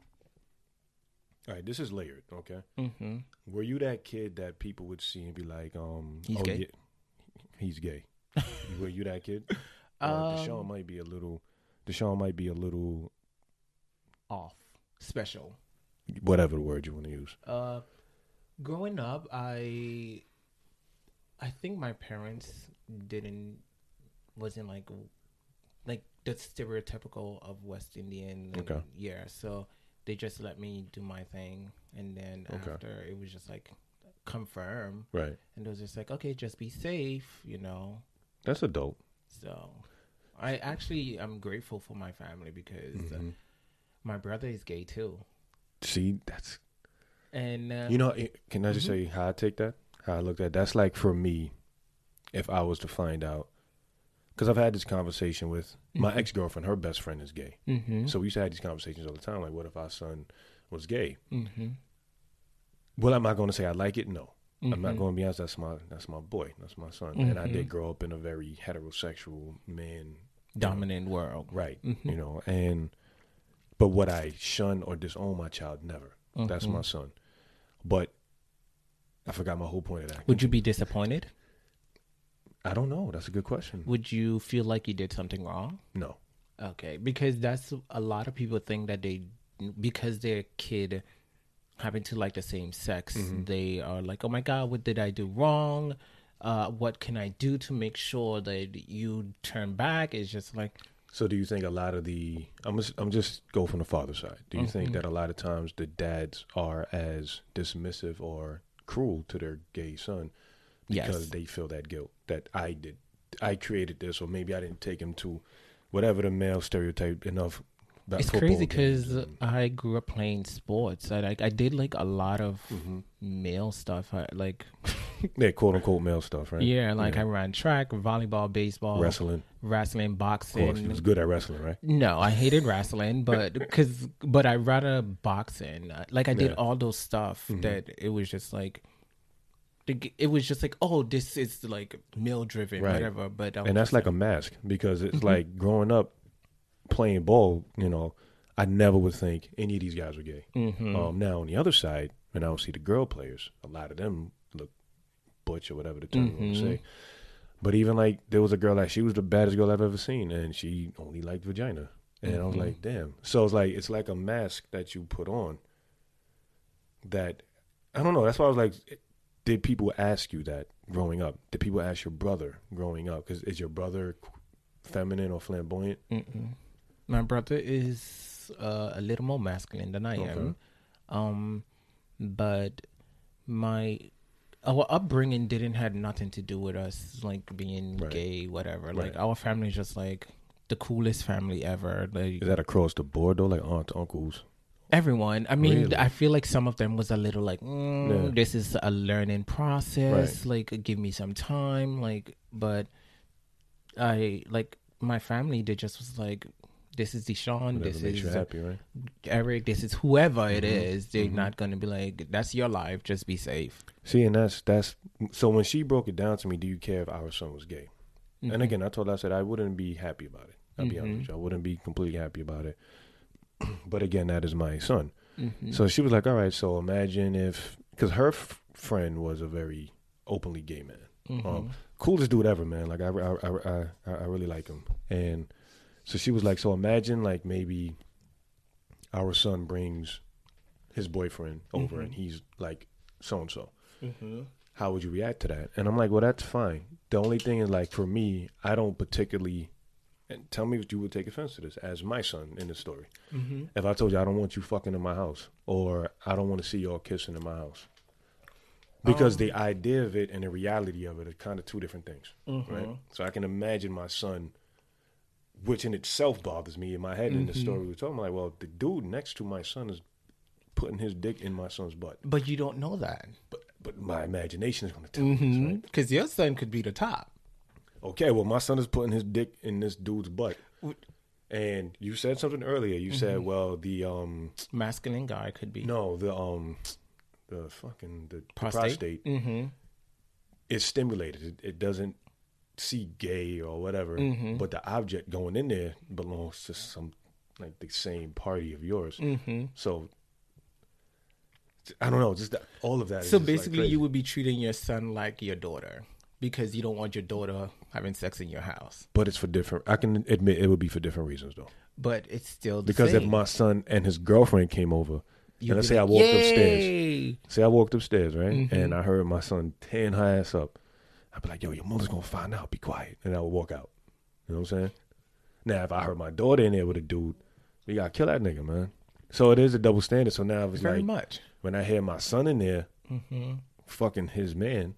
All right, this is layered. Okay, Mhm. were you that kid that people would see and be like, um, He's oh, gay? yeah, he's gay. <laughs> were you that kid? Or Deshaun Um, might be a little. Deshaun might be a little. off special. Whatever the word you want to use. Uh, growing up, I, I think my parents didn't wasn't like, like the stereotypical of West Indian. and- Okay. Yeah, so they just let me do my thing, and then Okay. after it was just like confirm, Right. and it was just like, okay, just be safe, you know. That's adult. So, I actually I'm grateful for my family because Mhm. my brother is gay too, See, that's and uh, You know, can I just Mhm. say how I take that? How I looked at that's like for me, if I was to find out, because I've had this conversation with my Mhm. ex girlfriend. Her best friend is gay, hmm so we used to have these conversations all the time. Like, what if our son was gay? hmm Well, am I going to say I like it? No, I'm not Mhm. going to be honest. That's my that's my boy. That's my son, and I did Mhm. grow up in a very heterosexual man, dominant world. right? Mhm. You know, and but what I shun or disown my child? Never. That's Mhm. my son. But I forgot my whole point of that. Would you be disappointed? I don't know. That's a good question. Would you feel like you did something wrong? No. Okay, because that's a lot of people think that they because their kid happen to like the same sex, Mhm. they are like, "Oh my god, what did I do wrong? Uh, what can I do to make sure that you turn back?" It's just like, So do you think a lot of the I'm just, I'm just go from the father side. Do you think Mhm. that a lot of times the dads are as dismissive or cruel to their gay son because yes, they feel that guilt that I did I created this or maybe I didn't take him to whatever the male stereotype enough. It's crazy because I grew up playing sports. I like I did like a lot of Mhm. male stuff. I, like <laughs> yeah, quote unquote male stuff, right? yeah, like Yeah. I ran track, volleyball, baseball, wrestling. wrestling, Of course, boxing. was good at wrestling, right? No, I hated <laughs> wrestling, but because but I rather boxing. Like I did Yeah. all those stuff Mhm. that it was just like. It was just like, oh, this is like male driven, Right. whatever. But and that's like a mask because it's Mhm. like growing up playing ball. You know, I never would think any of these guys were gay. Mhm. Um, now on the other side, when I would see the girl players, a lot of them look butch or whatever the term you want to say. But even like there was a girl like she was the baddest girl I've ever seen, and she only liked vagina, and I was Mhm. like, damn. So it's like it's like a mask that you put on. That I don't know. That's why I was like, did people ask you that growing up? Did people ask your brother growing up? Because is your brother feminine or flamboyant? Mm-mm. My brother is uh, a little more masculine than I Okay. am, um, but my our upbringing didn't had nothing to do with us like being Right. gay, whatever. Right. Like our family is just like the coolest family ever. Like Is that across the board though? Like aunts, uncles? everyone. I mean, Really? I feel like some of them was a little like, mm, Yeah. this is a learning process. Like, give me some time. Like, but I like my family. They just was like, this is Deshaun. Whatever This is happy, right? Eric. This is whoever it Mhm. is. They're Mhm. not gonna be like, that's your life. Just be safe. See, and that's that's so when she broke it down to me, do you care if our son was gay? Mhm. And again, I told her I said I wouldn't be happy about it. I'll be honest. I wouldn't be completely happy about it. <clears throat> but again, that is my son. Mhm. So she was like, "All right, so imagine if because her f- friend was a very openly gay man, Mhm. um, coolest dude ever, man. Like I, I, I, I, I really like him, and so she was like, so imagine like maybe our son brings his boyfriend over, Mhm. and he's like so and so." How would you react to that? And I'm like, well, that's fine. The only thing is, like, for me, I don't particularly. And tell me if you would take offense to this as my son in the story. Mhm. If I told you I don't want you fucking in my house, or I don't want to see y'all kissing in my house, because Um, the idea of it and the reality of it are kind of two different things, Mhm. right? So I can imagine my son, which in itself bothers me in my head in the Mhm. story we're talking. Like, well, the dude next to my son is putting his dick in my son's butt, But you don't know that. but but my imagination is going to tell me this, right? Because your son could be the top. Okay, well, my son is putting his dick in this dude's butt. And you said something earlier. You Mm-hmm. said, well, the um Masculine guy could be no, the um the fucking the prostate. prostate, Mm-hmm. is stimulated. It, it doesn't see gay or whatever, Mm-hmm. but the object going in there belongs to some like the same party of yours. Mm-hmm. So I don't know, just that, all of that. So like, basically, crazy. you would be treating your son like your daughter because you don't want your daughter having sex in your house. but it's for different. I can admit it would be for different reasons though. But it's still the Because same. if my son and his girlfriend came over, You'd and let's say I like, walked upstairs, say I walked upstairs, right, Mhm. and I heard my son tearing her ass up, I'd be like, "Yo, your mother's gonna find out. Be quiet," and I would walk out. You know what I'm saying? Now, if I heard my daughter in there with a dude, we gotta kill that nigga, man. So it is a double standard. So now it's Very like much. when I hear my son in there Mm-hmm. fucking his man.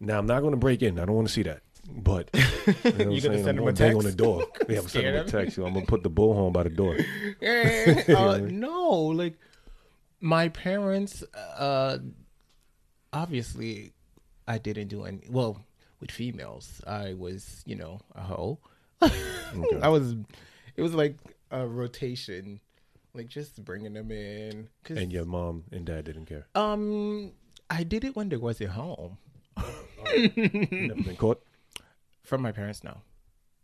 Now I'm not gonna break in. I don't want to see that. But you know <laughs> You're <laughs> gonna send I'm him a gonna on the door. Yeah, I'm sending him a text. I'm gonna put the bullhorn by the door. <laughs> Uh, no, like my parents. Uh, obviously, I didn't do any. Well, with females, I was, you know, a hoe. <laughs> I was. It was like a rotation, like just bringing them in. And your mom and dad didn't care. um, I did it when they wasn't home. Never been caught? From my parents, no,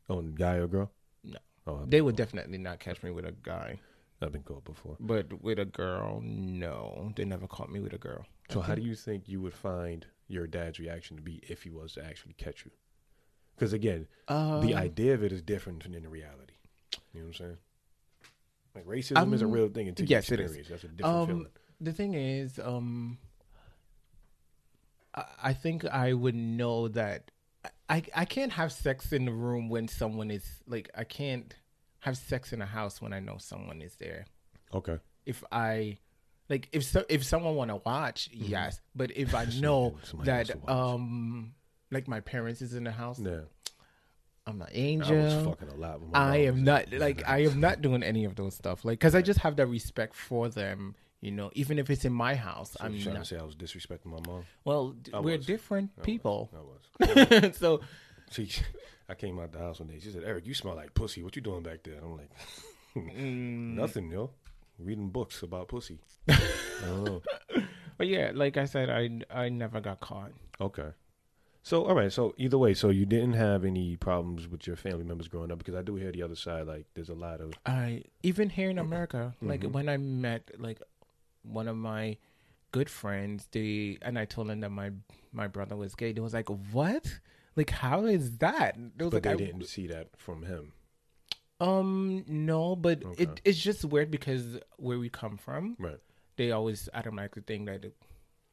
Oh, guy or girl? no, Oh, they would caught. definitely not catch me with a guy. I've been caught before. But with a girl, no, they never caught me with a girl. So how do you think you would find your dad's reaction to be if he was to actually catch you? Because again, Um, the idea of it is different than the reality. You know what I'm saying? Like racism is a Um, real thing until yes, you it is. experience. That's a different Um, feeling. the thing is, um, I, I think I would know that I I can't have sex in the room when someone is like I can't have sex in a house when I know someone is there. Okay. If I like if so, if someone want to watch, yes, but if I <laughs> know that um like my parents is in the house, Yeah. I'm an angel. I was fucking a lot with my I am not <laughs> like I am not doing any of those stuff. Like, cause I just have that respect for them. You know, even if it's in my house, So I'm trying not. to say I was disrespecting my mom? Well, d- we're was. different I was. people. I was. <laughs> so She, I came out the house one day. She said, "Eric, you smell like pussy. What you doing back there?" I'm like, mm, "Nothing, yo. Reading books about pussy." I <laughs> but yeah, like I said, I I never got caught. Okay. So all right. So either way, so you didn't have any problems with your family members growing up because I do hear the other side. Like, there's a lot of I even here in America, like Mhm. when I met like one of my good friends, they and I told them that my my brother was gay. They was like, "What? Like, how is that?" Was but like, they I, didn't see that from him. Um, no, but Okay. it it's just weird because where we come from, Right. they always automatically think that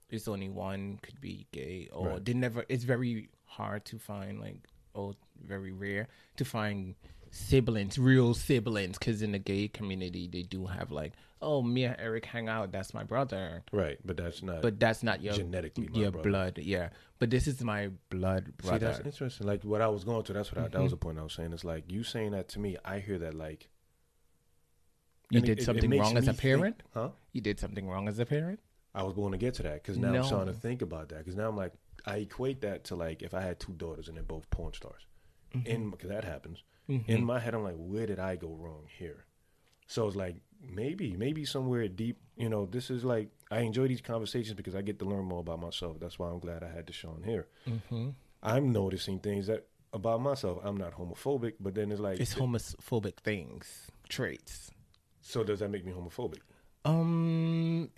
it's only one could be gay, or Right. they never. It's very hard to find, like, oh, very rare to find siblings, real siblings, because in the gay community they do have like, oh, me and Eric hang out, that's my brother, Right. But that's not. but that's not your Genetically my your brother. blood, yeah. But this is my blood brother. See, that's interesting. Like what I was going to. That's what I, that Mm-hmm. was the point I was saying. It's like you saying that to me. I hear that like you it- did it- it something makes wrong as a parent. think- huh? You did something wrong as a parent. I was going to get to that because now No. I'm starting to think about that because now I'm like I equate that to like if I had two daughters and they're both porn stars, in because that happens. Mm-hmm. In my head, I'm like, where did I go wrong here? So it's like maybe, maybe somewhere deep. You know, this is like I enjoy these conversations because I get to learn more about myself. That's why I'm glad I had Deshaun here. Mm-hmm. I'm noticing things that about myself. I'm not homophobic, but then it's like, It's homophobic things, traits. so does that make me homophobic? Um,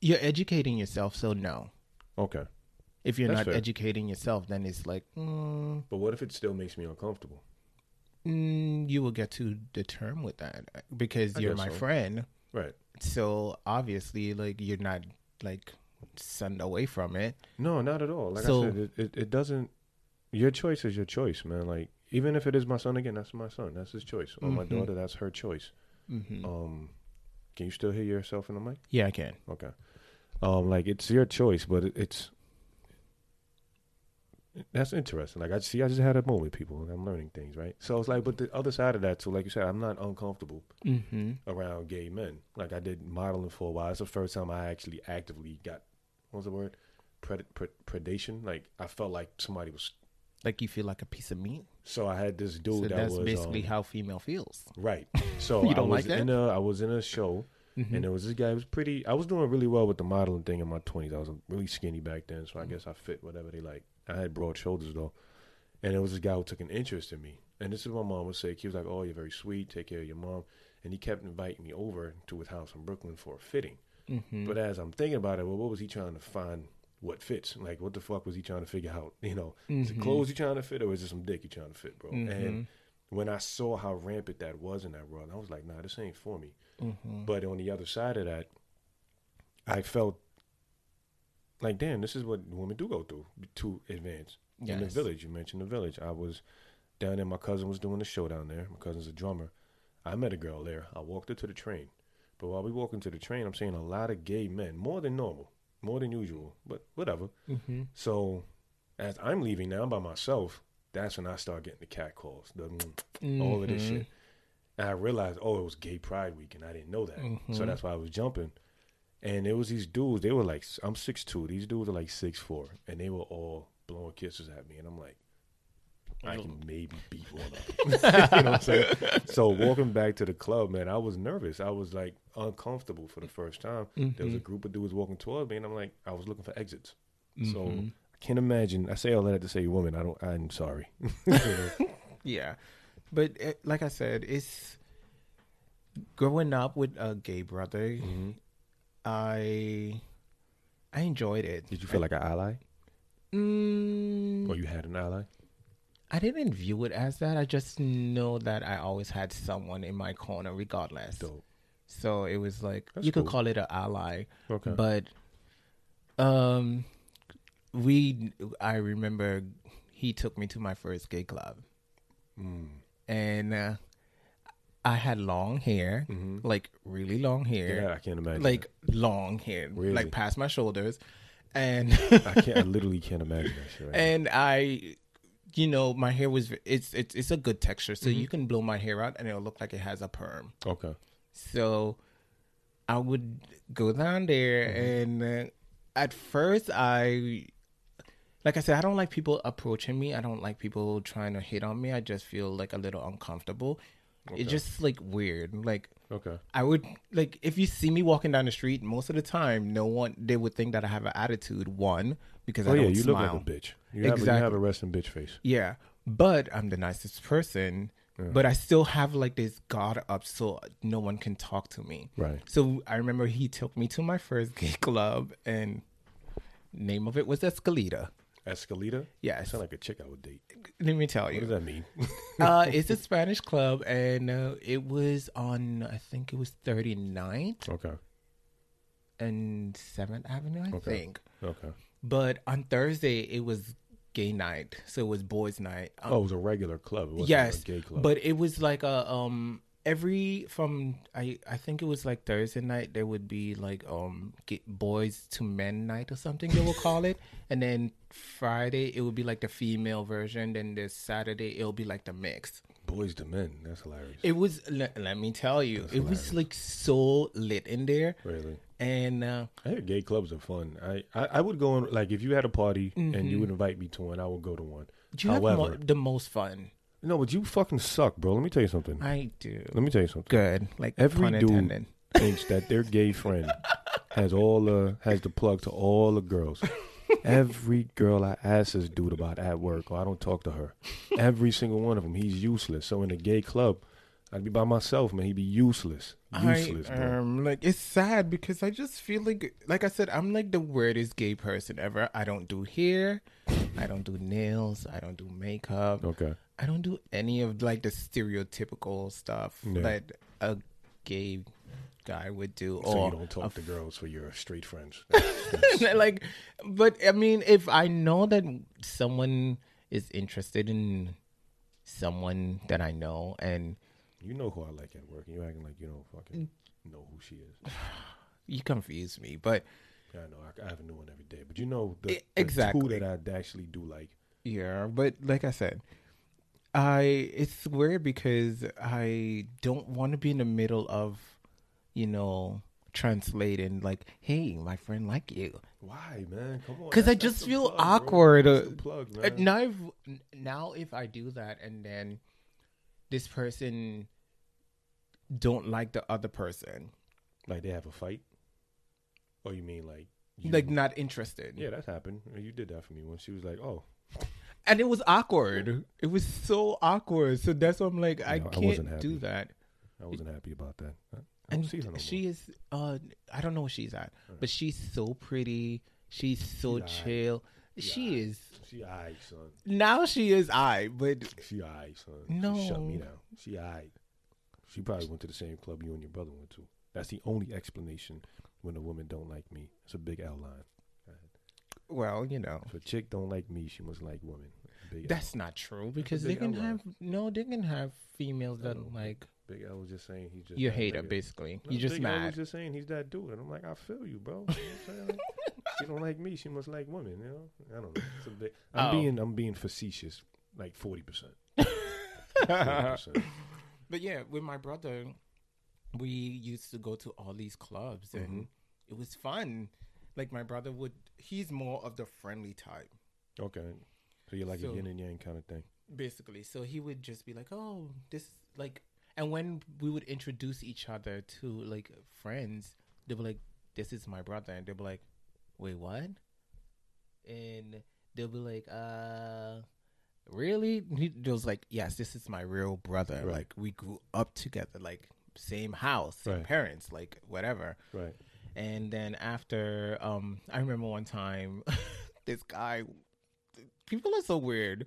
you're educating yourself, so no. Okay, If you're That's not fair. educating yourself, then it's like, mm, but what if it still makes me uncomfortable? Mm, you will get to the term with that because I you're my so. friend. Right. So obviously, like you're not like sunned away from it. No, not at all. Like So- I said, it, it, it doesn't. Your choice is your choice, man. Like even if it is my son again, that's my son. That's his choice. Or my Mhm. daughter, that's her choice. hmm Um, can you still hear yourself in the mic? yeah, I can. Okay. Um, like it's your choice, but it, it's that's interesting. Like I see, I just had a moment with people, and I'm learning things, right? So it's like, but the other side of that too, like you said, I'm not uncomfortable Mm-hmm. around gay men. Like I did modeling for a while. It's the first time I actually actively got what was the word? Pred- pred- predation. Like I felt like somebody was Like you feel like a piece of meat. So I had this dude So that that's was basically um, how female feels. right. <laughs> So You I don't was like that? in a I was in a show Mhm. and there was this guy who was pretty I was doing really well with the modeling thing in my twenties. I was really skinny back then, so I Mm-hmm. guess I fit whatever they like. I had broad shoulders though. And it was this guy who took an interest in me. And this is what my mom would say. He was like, Oh, you're very sweet, take care of your mom and he kept inviting me over to his house in Brooklyn for a fitting. Mhm. But as I'm thinking about it, well, what was he trying to find what fits? Like, what the fuck was he trying to figure out? <laughs> You know, is it Mhm. clothes he trying to fit or is it some dick he trying to fit, bro? Mhm. And when I saw how rampant that was in that world, I was like, nah, this ain't for me. Mhm. But on the other side of that, I felt like, damn, this is what women do go through to advance. In the village, you mentioned the village. I was down there. My cousin was doing the show down there. My cousin's a drummer. I met a girl there. I walked her to the train. But while we walking to the train, I'm seeing a lot of gay men, more than normal, more than usual, but whatever. Mhm. So as I'm leaving now, I'm by myself. That's when I start getting the cat calls, the all of this Mhm. shit. And I realized, oh, it was Gay Pride Week, and I didn't know that. So Mhm. that's why I was jumping. And it was these dudes. They were like, I'm six two. These dudes are like six four, and they were all blowing kisses at me, and I'm like, I can maybe beat one up. <laughs> you know what I'm saying? So walking back to the club, man, I was nervous. I was like uncomfortable for the first time. There was a Mhm. group of dudes walking towards me, and I'm like, I was looking for exits. So Mhm. I can't imagine. I say all that to say, woman. I don't. I'm sorry. <laughs> Yeah, but it, like I said, it's growing up with a gay brother. Mhm. I I enjoyed it. Did you feel like an ally, Mm, or you had an ally? I didn't view it as that. I just know that I always had someone in my corner, regardless. Dope. So it was like That's you could call it an ally, Okay. but um, we I remember he took me to my first gay club, Mm. and uh, I had long hair, Mhm. like really long hair, Yeah, I can't imagine. like long hair, Really? like past my shoulders, and. I can't. I literally can't imagine that shit. Right now. and I, you know, my hair was it's it's it's a good texture, so Mm-hmm. you can blow my hair out and it'll look like it has a perm. okay. So I would go down there, Mm-hmm. and uh, at first I, like I said, I don't like people approaching me. I don't like people trying to hit on me. I just feel like a little uncomfortable. Okay. It's just like weird. Like Okay. I would like if you see me walking down the street, most of the time, no one they would think that I have an attitude. One because Oh I yeah, don't you smile. look like a bitch. You have, a, you Exactly. have a resting bitch face. Yeah, but I'm the nicest person. But I still have like this guard up, so no one can talk to me. Right. So I remember he took me to my first gay club, and name of it was Escalita. Escalita. Yes. Sound like a chick I would date. Let me tell you. What does that mean? <laughs> uh, it's a Spanish club, and uh, it was on I think it was 39th okay. and Seventh Avenue, I Okay. think. Okay. But on Thursday it was gay night, so it was boys' night. Um, Oh, it was a regular club. It wasn't yes, a gay club. but it was like a um every from I I think it was like Thursday night there would be like um get boys to men night or something they will call it, <laughs> and then Friday it would be like the female version. Then this Saturday it'll be like the mix. boys to men. That's hilarious. It was let, let me tell you, it was like so lit in there, really. and uh, I hear gay clubs are fun. I, I, I would go on like if you had a party and Mm-hmm. you would invite me to one, I would go to one. Do you have mo- the most fun. No, but you fucking suck, bro. Let me tell you something. I do Let me tell you something. good, like Every dude intended. <laughs> thinks that their gay friend has all the has the plug to all the girls. Every girl I ask this dude about at work, or I don't talk to her. Every single one of them, he's useless. So in a gay club, I'd be by myself, man. He'd be useless, useless, I, bro. um, like it's sad because I just feel like, like I said, I'm like the weirdest gay person ever. I don't do hair, I don't do nails, I don't do makeup, Okay, I don't do any of like the stereotypical stuff Yeah. that a gay guy would do. so or you don't talk a to girls for your straight friends. <laughs> like, but I mean, if I know that someone is interested in someone that I know and you know who I like at work, and you acting like you don't fucking mm. know who she is. <sighs> you confuse me, but Yeah, I know. I, I have a new one every day, but you know the, E- the exactly. two that I actually do like. Yeah, but like I said, I it's weird because I don't want to be in the middle of, you know, translating like, "Hey, my friend like you. Why, man? Come on. Because I just feel plug, awkward. Uh, plug, Uh, now, if, now if I do that and then this person don't like the other person, Like they have a fight. Or you mean like? You, like not interested, yeah, that's happened. You did that for me when she was like, "Oh, and it was awkward. It was so awkward. So that's why I'm like, I No, can't happy. do that. I wasn't happy about that." I And see her more. she is, uh, I don't know where she's at, but she's so pretty. She's so She's chill. She She aight. is she alright, son. now. She is I, but She alright, son. No. She shut me down. She alright. She probably went to the same club you and your brother went to. That's the only explanation when a woman don't like me. It's a big L line. Well, you know. If a chick don't like me, she must like women. Big L. That's not true because they can L have no, they can have females that like Big L was just saying he's just you that hate her basically. No, You just Big L was mad. just saying he's that dude, and I'm like, I feel you, bro. You know what I'm saying? <laughs> she don't like me. She must like women. You know, I don't know. Big, I'm Oh. being I'm being facetious, like <laughs> forty percent. But yeah, with my brother, we used to go to all these clubs and Mhm. it was fun. Like my brother would, he's more of the friendly type, Okay, so you're like So- a yin and yang kind of thing. basically. So he would just be like, "Oh, this like," and when we would introduce each other to like friends, they'd be like, "This is my brother," and they'd be like, "Wait, what?" And they'll be like, "Uh." Really? He was like, "Yes, this is my real brother. Right. Like we grew up together, like same house, same Right. parents, like whatever." Right. And then after, um, I remember one time, <laughs> this guy, people are so weird.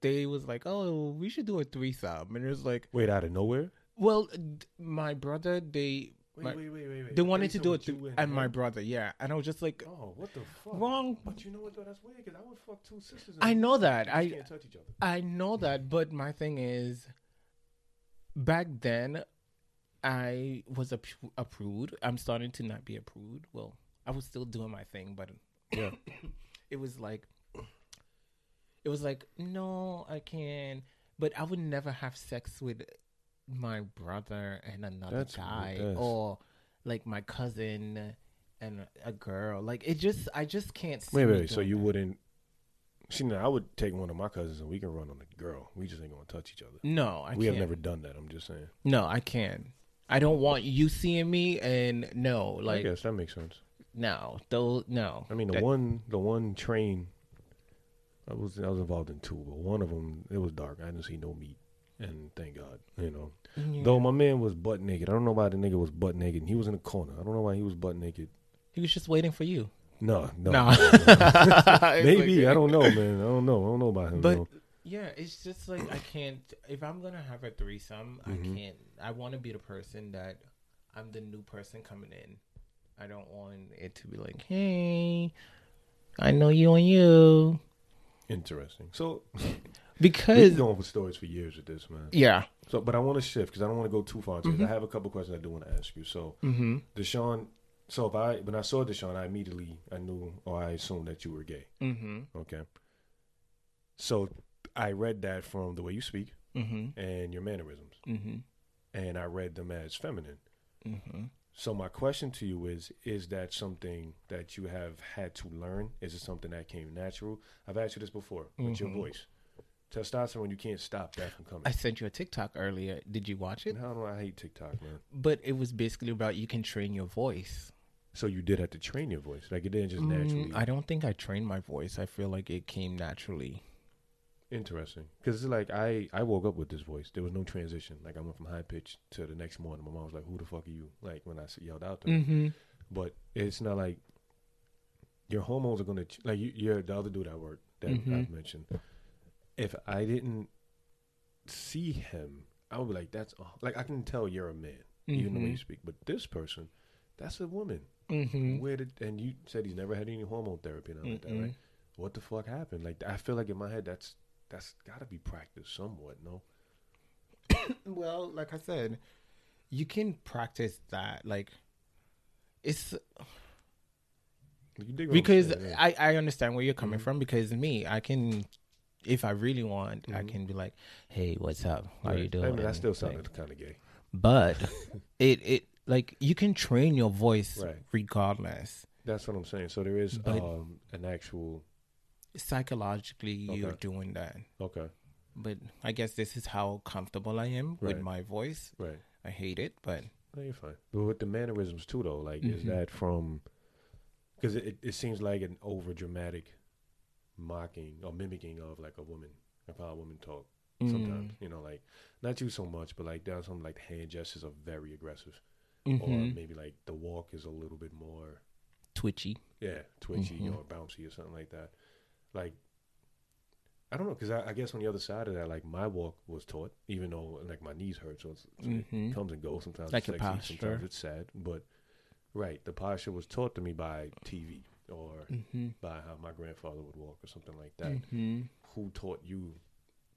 They was like, "Oh, we should do a threesome," and it was like, Wait, out of nowhere? "Well, d- my brother, they Wait, My- wait, wait, wait, wait. they wanted to do it, you th- and and my brother, yeah." And I was just like, Oh, what the fuck? "Wrong." But you know what though? That's weird because I would fuck two sisters. I know that. I can't touch each other. I know that, but my thing is, back then, I was a, a prude. I'm starting to not be a prude. Well, I was still doing my thing, but Yeah. <coughs> it was like, it was like, no, I can't. But I would never have sex with my brother and another That's- guy, or like my cousin and a girl. Like it just, I just can't. See Wait, wait. wait. So you that. wouldn't? See, now I would take one of my cousins and we can run on a girl. We just ain't gonna touch each other. No, I we can't. have never done that. I'm just saying. No, I can't. I don't want you seeing me, and no, I like guess that makes sense. no, though no. I mean, the That- one, the one train, I was I was involved in two, but one of them it was dark. I didn't see no meat, and thank God, you know. Yeah. Though my man was butt naked. I don't know why the nigga was butt naked. and He was in the corner. I don't know why he was butt naked. he was just waiting for you. No, no. No, <laughs> <laughs> Maybe I don't know, man. I don't know. I don't know about him. But though. Yeah, it's just like I can't. If I'm gonna have a threesome, Mhm. I can't. I want to be the person that I'm the new person coming in. I don't want it to be like, hey, I know you and you, interesting. So <laughs> because we've been going for stories for years with this, man. yeah. So, but I want to shift because I don't want to go too far into Mhm. it. I have a couple questions I do want to ask you. So, Mm-hmm. Deshaun. So if I when I saw Deshaun, I immediately I knew or I assumed that you were gay. Mm-hmm. Okay. So I read that from the way you speak Mm-hmm. and your mannerisms, Mm-hmm. and I read them as feminine. Mm-hmm. So my question to you is: Is that something that you have had to learn? Is it something that came natural? I've asked you this before with your Mhm. voice. Testosterone, you can't stop that from coming. I sent you a TikTok earlier. Did you watch it? How do I hate TikTok, man? But it was basically about you can train your voice. So you did have to train your voice, like it didn't just Mm, naturally. I don't think I trained my voice. I feel like it came naturally. Interesting, because it's like I I woke up with this voice. There was no transition. Like I went from high pitch to the next morning. My mom was like, "Who the fuck are you?" Like when I yelled out to her. Mm-hmm. But it's not like your hormones are gonna ch- like you, you're the other dude at work that Mhm. I've mentioned. If I didn't see him, I would be like, "That's aw-" like I can tell you're a man, even the way you speak." But this person, that's a woman. Mm-hmm. Where did and you said he's never had any hormone therapy and all like that, right? What the fuck happened? Like I feel like in my head that's that's got to be practiced somewhat. No, <coughs> Well, like I said, you can practice that. Like, it's you dig because saying, yeah. I I understand where you're coming Mhm. from. Because me, I can, if I really want, I Mhm. can be like, "Hey, what's up? How you Right. doing?" I mean, that still like, kind of gay. but <laughs> it it like you can train your voice Right. regardless. That's what I'm saying. So there is But- um, an actual. Psychologically, you're Okay. doing that. Okay. But I guess this is how comfortable I am with my voice. Right. I hate it, but No, you're fine. But with the mannerisms too, though, like, is Mhm. that from? Because it, it seems like an over dramatic mocking or mimicking of like a woman, of how a woman talk. Sometimes, mm, you know, like not you so much, but like down some like hand gestures are very aggressive, or mhm, maybe like the walk is a little bit more, twitchy. yeah, twitchy Mhm. or bouncy or something like that. Like, I don't know, because I, I guess on the other side of that, like my walk was taught, even though like my knees hurt, so it's, it comes and goes. Sometimes Like it's sexy, sometimes it's sad. But right, the posture was taught to me by TV or Mm-hmm. by how my grandfather would walk or something like that. Mm-hmm. Who taught you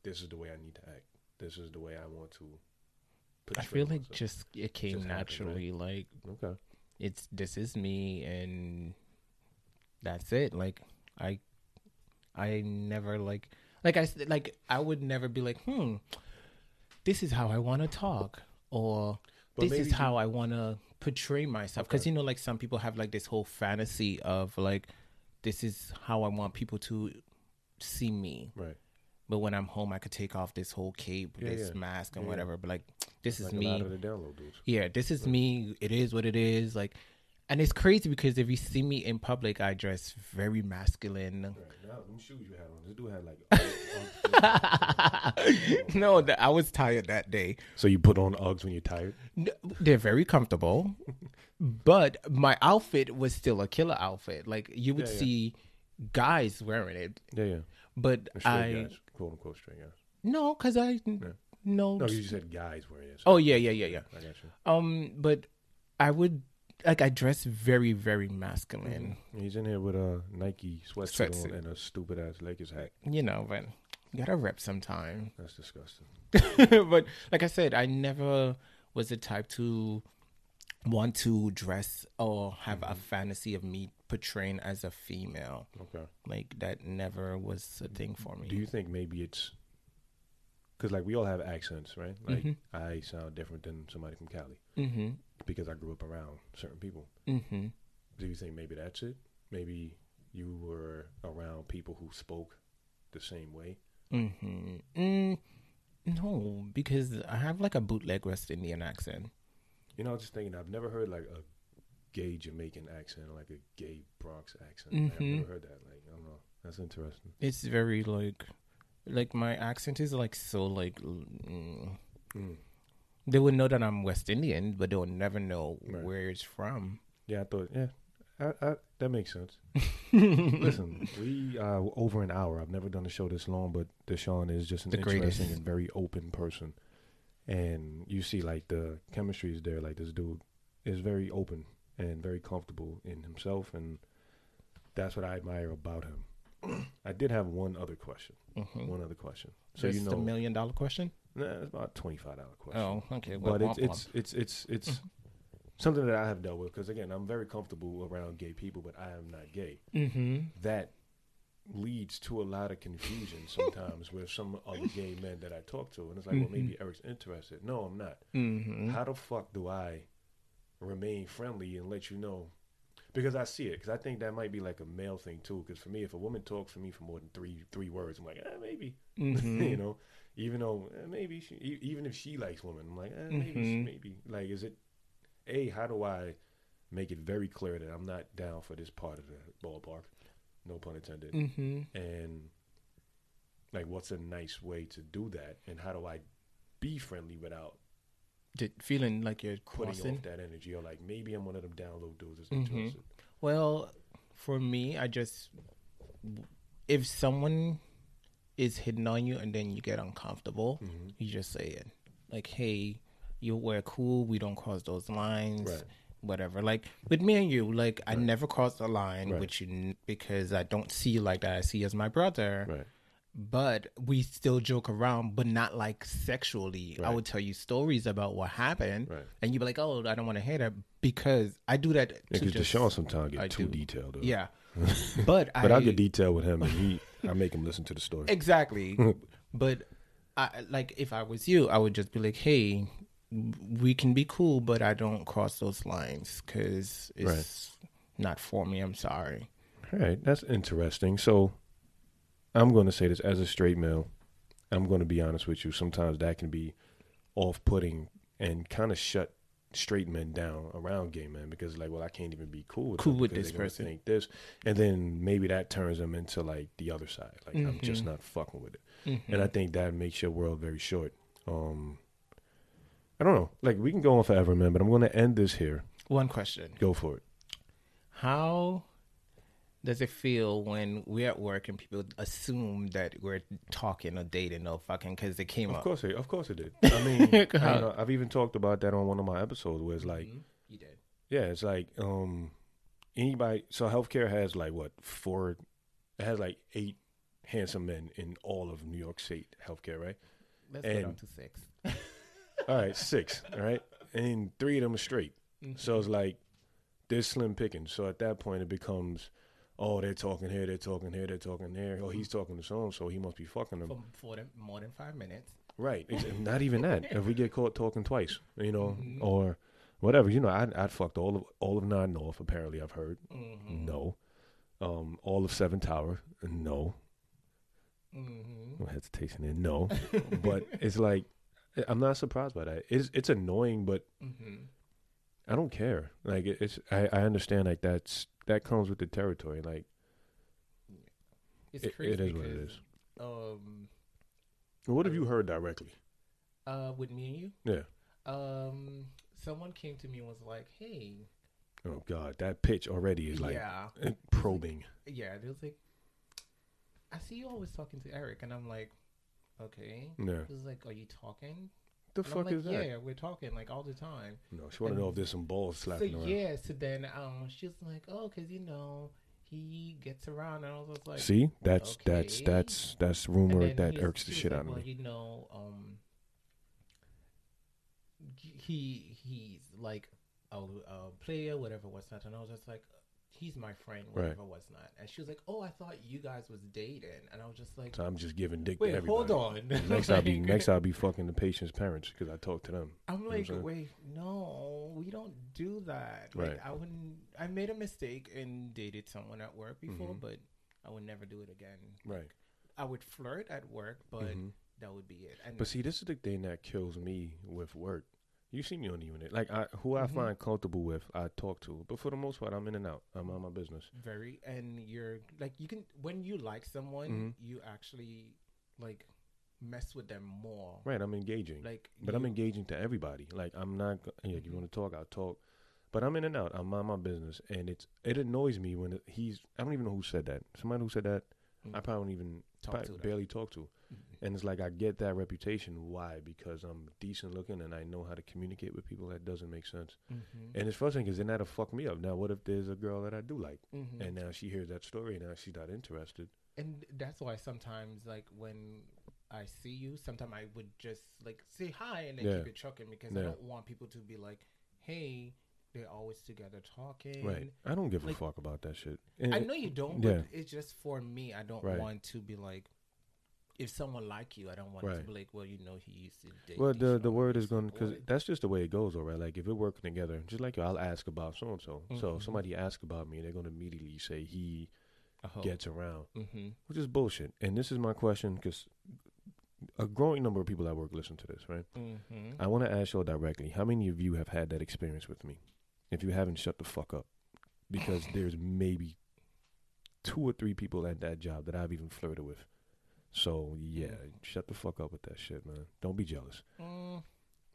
this is the way I need to act? This is the way I want to. I feel like myself. just it came Just happened, right? naturally. Like okay. it's this is me, and that's it. Like I, I never like like I like I would never be like, hmm, this is how I want to talk, or But this is you- how I want to portray myself. Because Okay. you know, like some people have like this whole fantasy of like, this is how I want people to see me. Right. But when I'm home, I could take off this whole cape, Yeah, this yeah. mask, and Yeah, whatever. But like, this is like me lot of the down-low dudes. yeah, this is Right. me. It is what it is. Like, and it's crazy because if you see me in public, I dress very masculine. Right. Now, them shoes you had on, this dude had like. <laughs> no, I was tired that day. so you put on Uggs when you're tired? N- They're very comfortable, <laughs> but my outfit was still a killer outfit. Like you would Yeah, yeah. see guys wearing it, Yeah, yeah. but I guys, quote unquote straight guys. no, because I no. No, you said guys wearing it. oh yeah, yeah, yeah, yeah. I got you. Um, but I would like I dress very, very masculine. And He's in here with a Nike sweatsuit Sweatsuit. and a stupid ass Lakers hat. You know, but you gotta rep sometime. That's disgusting. <laughs> but like I said, I never was the type to want to dress or have a fantasy of me portraying as a female. Okay. Like that never was a thing for me. Do you think maybe it's because like we all have accents, right? Like Mhm. I sound different than somebody from Cali mm-hmm. Because I grew up around certain people. Mm-hmm. Do you think maybe that's it? Maybe you were around people who spoke the same way. Mm-hmm. Mm, no, because I have like a bootleg West Indian accent. You know, I was just thinking I've never heard like a gay Jamaican accent or like a gay Bronx accent. Like, I've never heard that. Like I don't know. That's interesting. It's very like, like my accent is like so like. Mm, Mm. They would know that I'm West Indian, but they'll never know Right. where it's from. Yeah, I thought. Yeah, I, I, that makes sense. <laughs> Listen, we uh over an hour. I've never done a show this long, but Deshaun is just an The interesting greatest. and very open person. And you see, like the chemistry is there. Like this dude is very open and very comfortable in himself, and that's what I admire about him. <clears throat> I did have one other question. Mhm. One other question. So you you know, the million dollar question? Nah, it's about twenty five dollar question. Oh, okay. but Well, it's it's it's it's it's Mhm. something that I have dealt with because again, I'm very comfortable around gay people, but I am not gay. Mm-hmm. that leads to a lot of confusion sometimes <laughs> with some other gay men that I talk to, and it's like, well, maybe Eric's interested. No, I'm not. Mm-hmm. How the fuck do I remain friendly and let you know? Because I see it. Because I think that might be like a male thing too. Because for me, if a woman talks to me for more than three three words, I'm like, eh, maybe. <laughs> Mm-hmm. you know, even though eh, maybe she, e- even if she likes women, I'm like, eh, maybe, Mhm. maybe. Like, is it? A, how do I make it very clear that I'm not down for this part of the ballpark? No pun intended Mm-hmm. and like what's a nice way to do that and how do i be friendly without feeling like you're putting crossing. off that energy or like maybe i'm one of them down-low dudes that's Mhm. interested Well, for me, I just if someone is hidden on you and then you get uncomfortable, Mhm. you just say it. Like, hey, you we're cool. We don't cross those lines. Right. Whatever. Like with me and you, like I never cross the line Right. with you because I don't see you like that. I see you as my brother. right but we still joke around, but not like sexually. I would tell you stories about what happened, right and you'd be like, "Oh, I don't want to hear that," because I do that to because just Deshaun sometimes get I too do. detailed though. yeah. <laughs> but I but i'll get detailed with him and he i make him listen to the story exactly. <laughs> but I like if I was you, I would just be like, "Hey, we can be cool, but I don't cross those lines because it's not for me. I'm sorry. All right, that's interesting. So, I'm going to say this as a straight male. I'm going to be honest with you. Sometimes that can be off-putting and kind of shut straight men down around gay men because, like, well, I can't even be cool with Cool with this person. Think this, and then maybe that turns them into like the other side. Like, I'm just Mhm. not fucking with it, Mhm. and I think that makes your world very short. Um, I don't know. Like, we can go on forever, man, but I'm going to end this here. One question: Go for it. How does it feel when we're at work and people assume that we're talking or dating or fucking because they came Of up? Of course, it, of course it did. <laughs> I mean, I, ahead. know, I've even talked about that on one of my episodes where it's like, Mhm. you did. yeah, it's like um, anybody. So healthcare has like what four? It has like eight handsome men in all of New York State healthcare, right? Let's go down to six. <laughs> All right, six. All right, and three of them are straight. So it's like there's slim pickings. So at that point, it becomes, oh, they're talking here, they're talking here, they're talking there. Oh, he's talking to someone, so he must be fucking them. for, for them, more than five minutes. Right. Not even that. If we get caught talking twice, you know, Mhm. or whatever, you know, I'd, I'd fucked all of all of Nine North. Apparently, I've heard. Mm-hmm. No. Um, all of Seven Tower. No. Mm-hmm. No hesitation there. No. but <laughs> it's like I'm not surprised by that. It's it's annoying, but Mm-hmm. I don't care. Like it's I, I understand like that's that comes with the territory. Like It's It- crazy it is what it because, is. Um, what have you heard directly? uh, with me and you, Yeah. um, someone came to me and was like, "Hey, Oh God, that pitch already is like yeah, <laughs> probing. yeah." They was like, "I see you always talking to Eric," and I'm like, "Okay." Yeah. It was like, "Are you talking?" The And fuck like, is that? Yeah, we're talking like all the time. No, she want to know if there's some balls So slapping around. yeah, so then um, she was like, "Oh, cause you know he gets around," and I was like, See, that's that's okay. that's that's And rumor that irks the shit like, out of well, me. You know, um, he he's like a, a player, whatever, what's not, and I was just like, he's my friend, Right. whatever, what's not. And she was like, oh, I thought you guys was dating, and I was just like, So I'm just giving dick wait, to everybody. hold on. Next I'll be <laughs> next I'll be fucking the patient's parents because I talk to them. I'm I'm like, wait, no, we don't do that. Right. Like, I wouldn't. I made a mistake and dated someone at work before, Mhm. but I would never do it again. Right. I would flirt at work, but Mhm. that would be it. And But see, this is the thing that kills me with work. You see me on the unit, like I, who I Mhm. find comfortable with, I talk to. But for the most part, I'm in and out. I'm on my business. very and you're like you can when you like someone Mhm. you actually like mess with them more Right. I'm engaging, like but I'm engaging to everybody. Like I'm not. Yeah, you Mhm. want to talk? I'll talk. But I'm in and out. I'm on my business, and it's it annoys me when he's. I don't even know who said that. Somebody who said that. I Mm. probably don't even Talk probably to barely talk to. And it's like I get that reputation. Why? Because I'm decent looking and I know how to communicate with people. That doesn't make sense. Mhm. And it's frustrating because then that'll fuck me up. Now, what if there's a girl that I do like, Mhm. and now she hears that story, and now she's not interested? and that's why sometimes like when I see you, sometimes I would just like say hi and then Yeah. keep it trucking because I don't want people to be like, "Hey, they're always together talking." Right. I don't give like- a fuck about that shit. And I know you don't, yeah. but it's just for me. I don't Right. want to be like, if someone like you, I don't want it to be like, well, you know, he used to date. Well, the the word is going because that's just the way it goes, all right. Like if we're working together, just like you, I'll ask about so and so. So if somebody asks about me, they're going to immediately say he gets around, Mm-hmm. which is bullshit. And this is my question because a growing number of people at work listen to this, right? Mm-hmm. I want to ask y'all directly: How many of you have had that experience with me? If you haven't, shut the fuck up, because <laughs> there's maybe two or three people at that job that I've even flirted with. So yeah, shut the fuck up with that shit, man. Don't be jealous. Mm,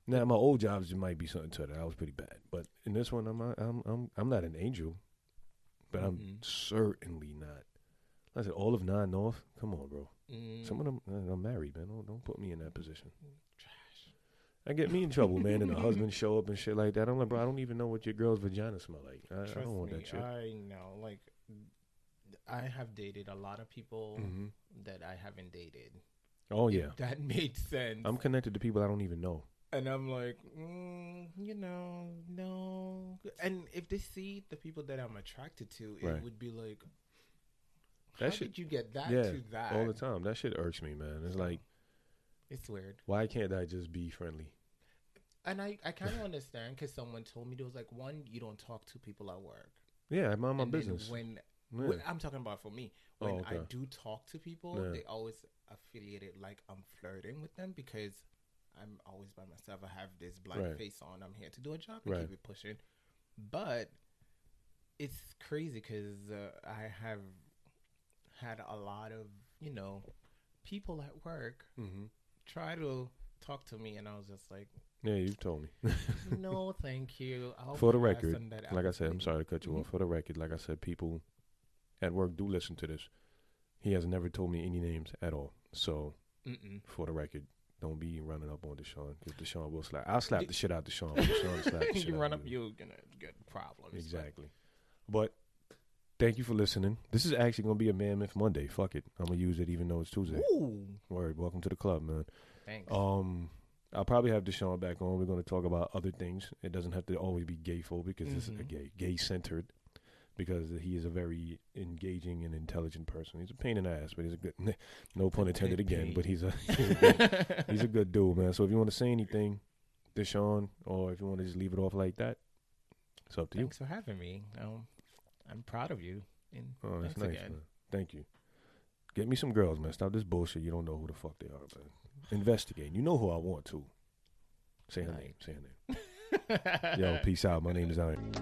Now, my old jobs it might be something to that. I was pretty bad, but in this one, I'm not, I'm I'm I'm not an angel, but I'm certainly not. I said all of nine north. Come on, bro. mm, Some of them, uh, I'm married, man. Don't don't put me in that position. I get me in trouble, man, and the <laughs> husband show up and shit like that. I'm like, bro, I don't even know what your girl's vagina smell like. I, I don't want me, that shit. I know. Like, I have dated a lot of people hmm that I haven't dated. Oh yeah, that <laughs> made sense. I'm connected to people I don't even know. and I'm like, mm, you know, no. And if they see the people that I'm attracted to, it Right. would be like, That how shit- did you get that yeah, to that? All the time. That shit irks me, man. It's like, It's weird. why can't I just be friendly? And I, I kind of <laughs> understand because someone told me there was like one, you don't talk to people at work. Yeah, I mind my And business. When, Yeah. when- I'm talking about for me, Oh, when I do talk to people, Yeah. they always affiliate it like I'm flirting with them because I'm always by myself. I have this blank Right. face on. I'm here to do a job and Right. keep it pushing. But it's crazy because uh, I have had a lot of you know people at work hmm try to talk to me, and I was just like, Yeah, you've told me. no, <laughs> thank you. I'll For the record, like I said, I'm sorry to cut you off. Mhm. For the record, like I said, people at work do listen to this. He has never told me any names at all. So, Mm-mm. for the record, don't be running up on Deshaun because Deshaun will slap. I'll slap the <laughs> shit out Deshaun. Deshaun slap the <laughs> shit you out run up, you. you're gonna get problems. Exactly. But thank you for listening. This is actually gonna be a Man Myth Monday. Fuck it, I'm gonna use it even though it's Tuesday. Ooh, Word. Welcome to the club, man. thanks. Um, I'll probably have Deshaun back on. We're going to talk about other things. It doesn't have to always be gay phobic because this is a Mhm. gay gay centered. Because he is a very engaging and intelligent person. He's a pain in the ass, but he's a good. <laughs> No pun intended again, but he's a <laughs> he's a, good, he's a good dude, man. So if you want to say anything, Deshaun, or if you want to just leave it off like that, it's up to you. Thanks for having me. Um, I'm proud of you. And Oh, that's nice, again. man. Thank you. Get me some girls, man. Stop this bullshit. You don't know who the fuck they are, man. Investigate. You know who I want to. Say her Right. name. Say her name. Yo, peace out. My name is Iron.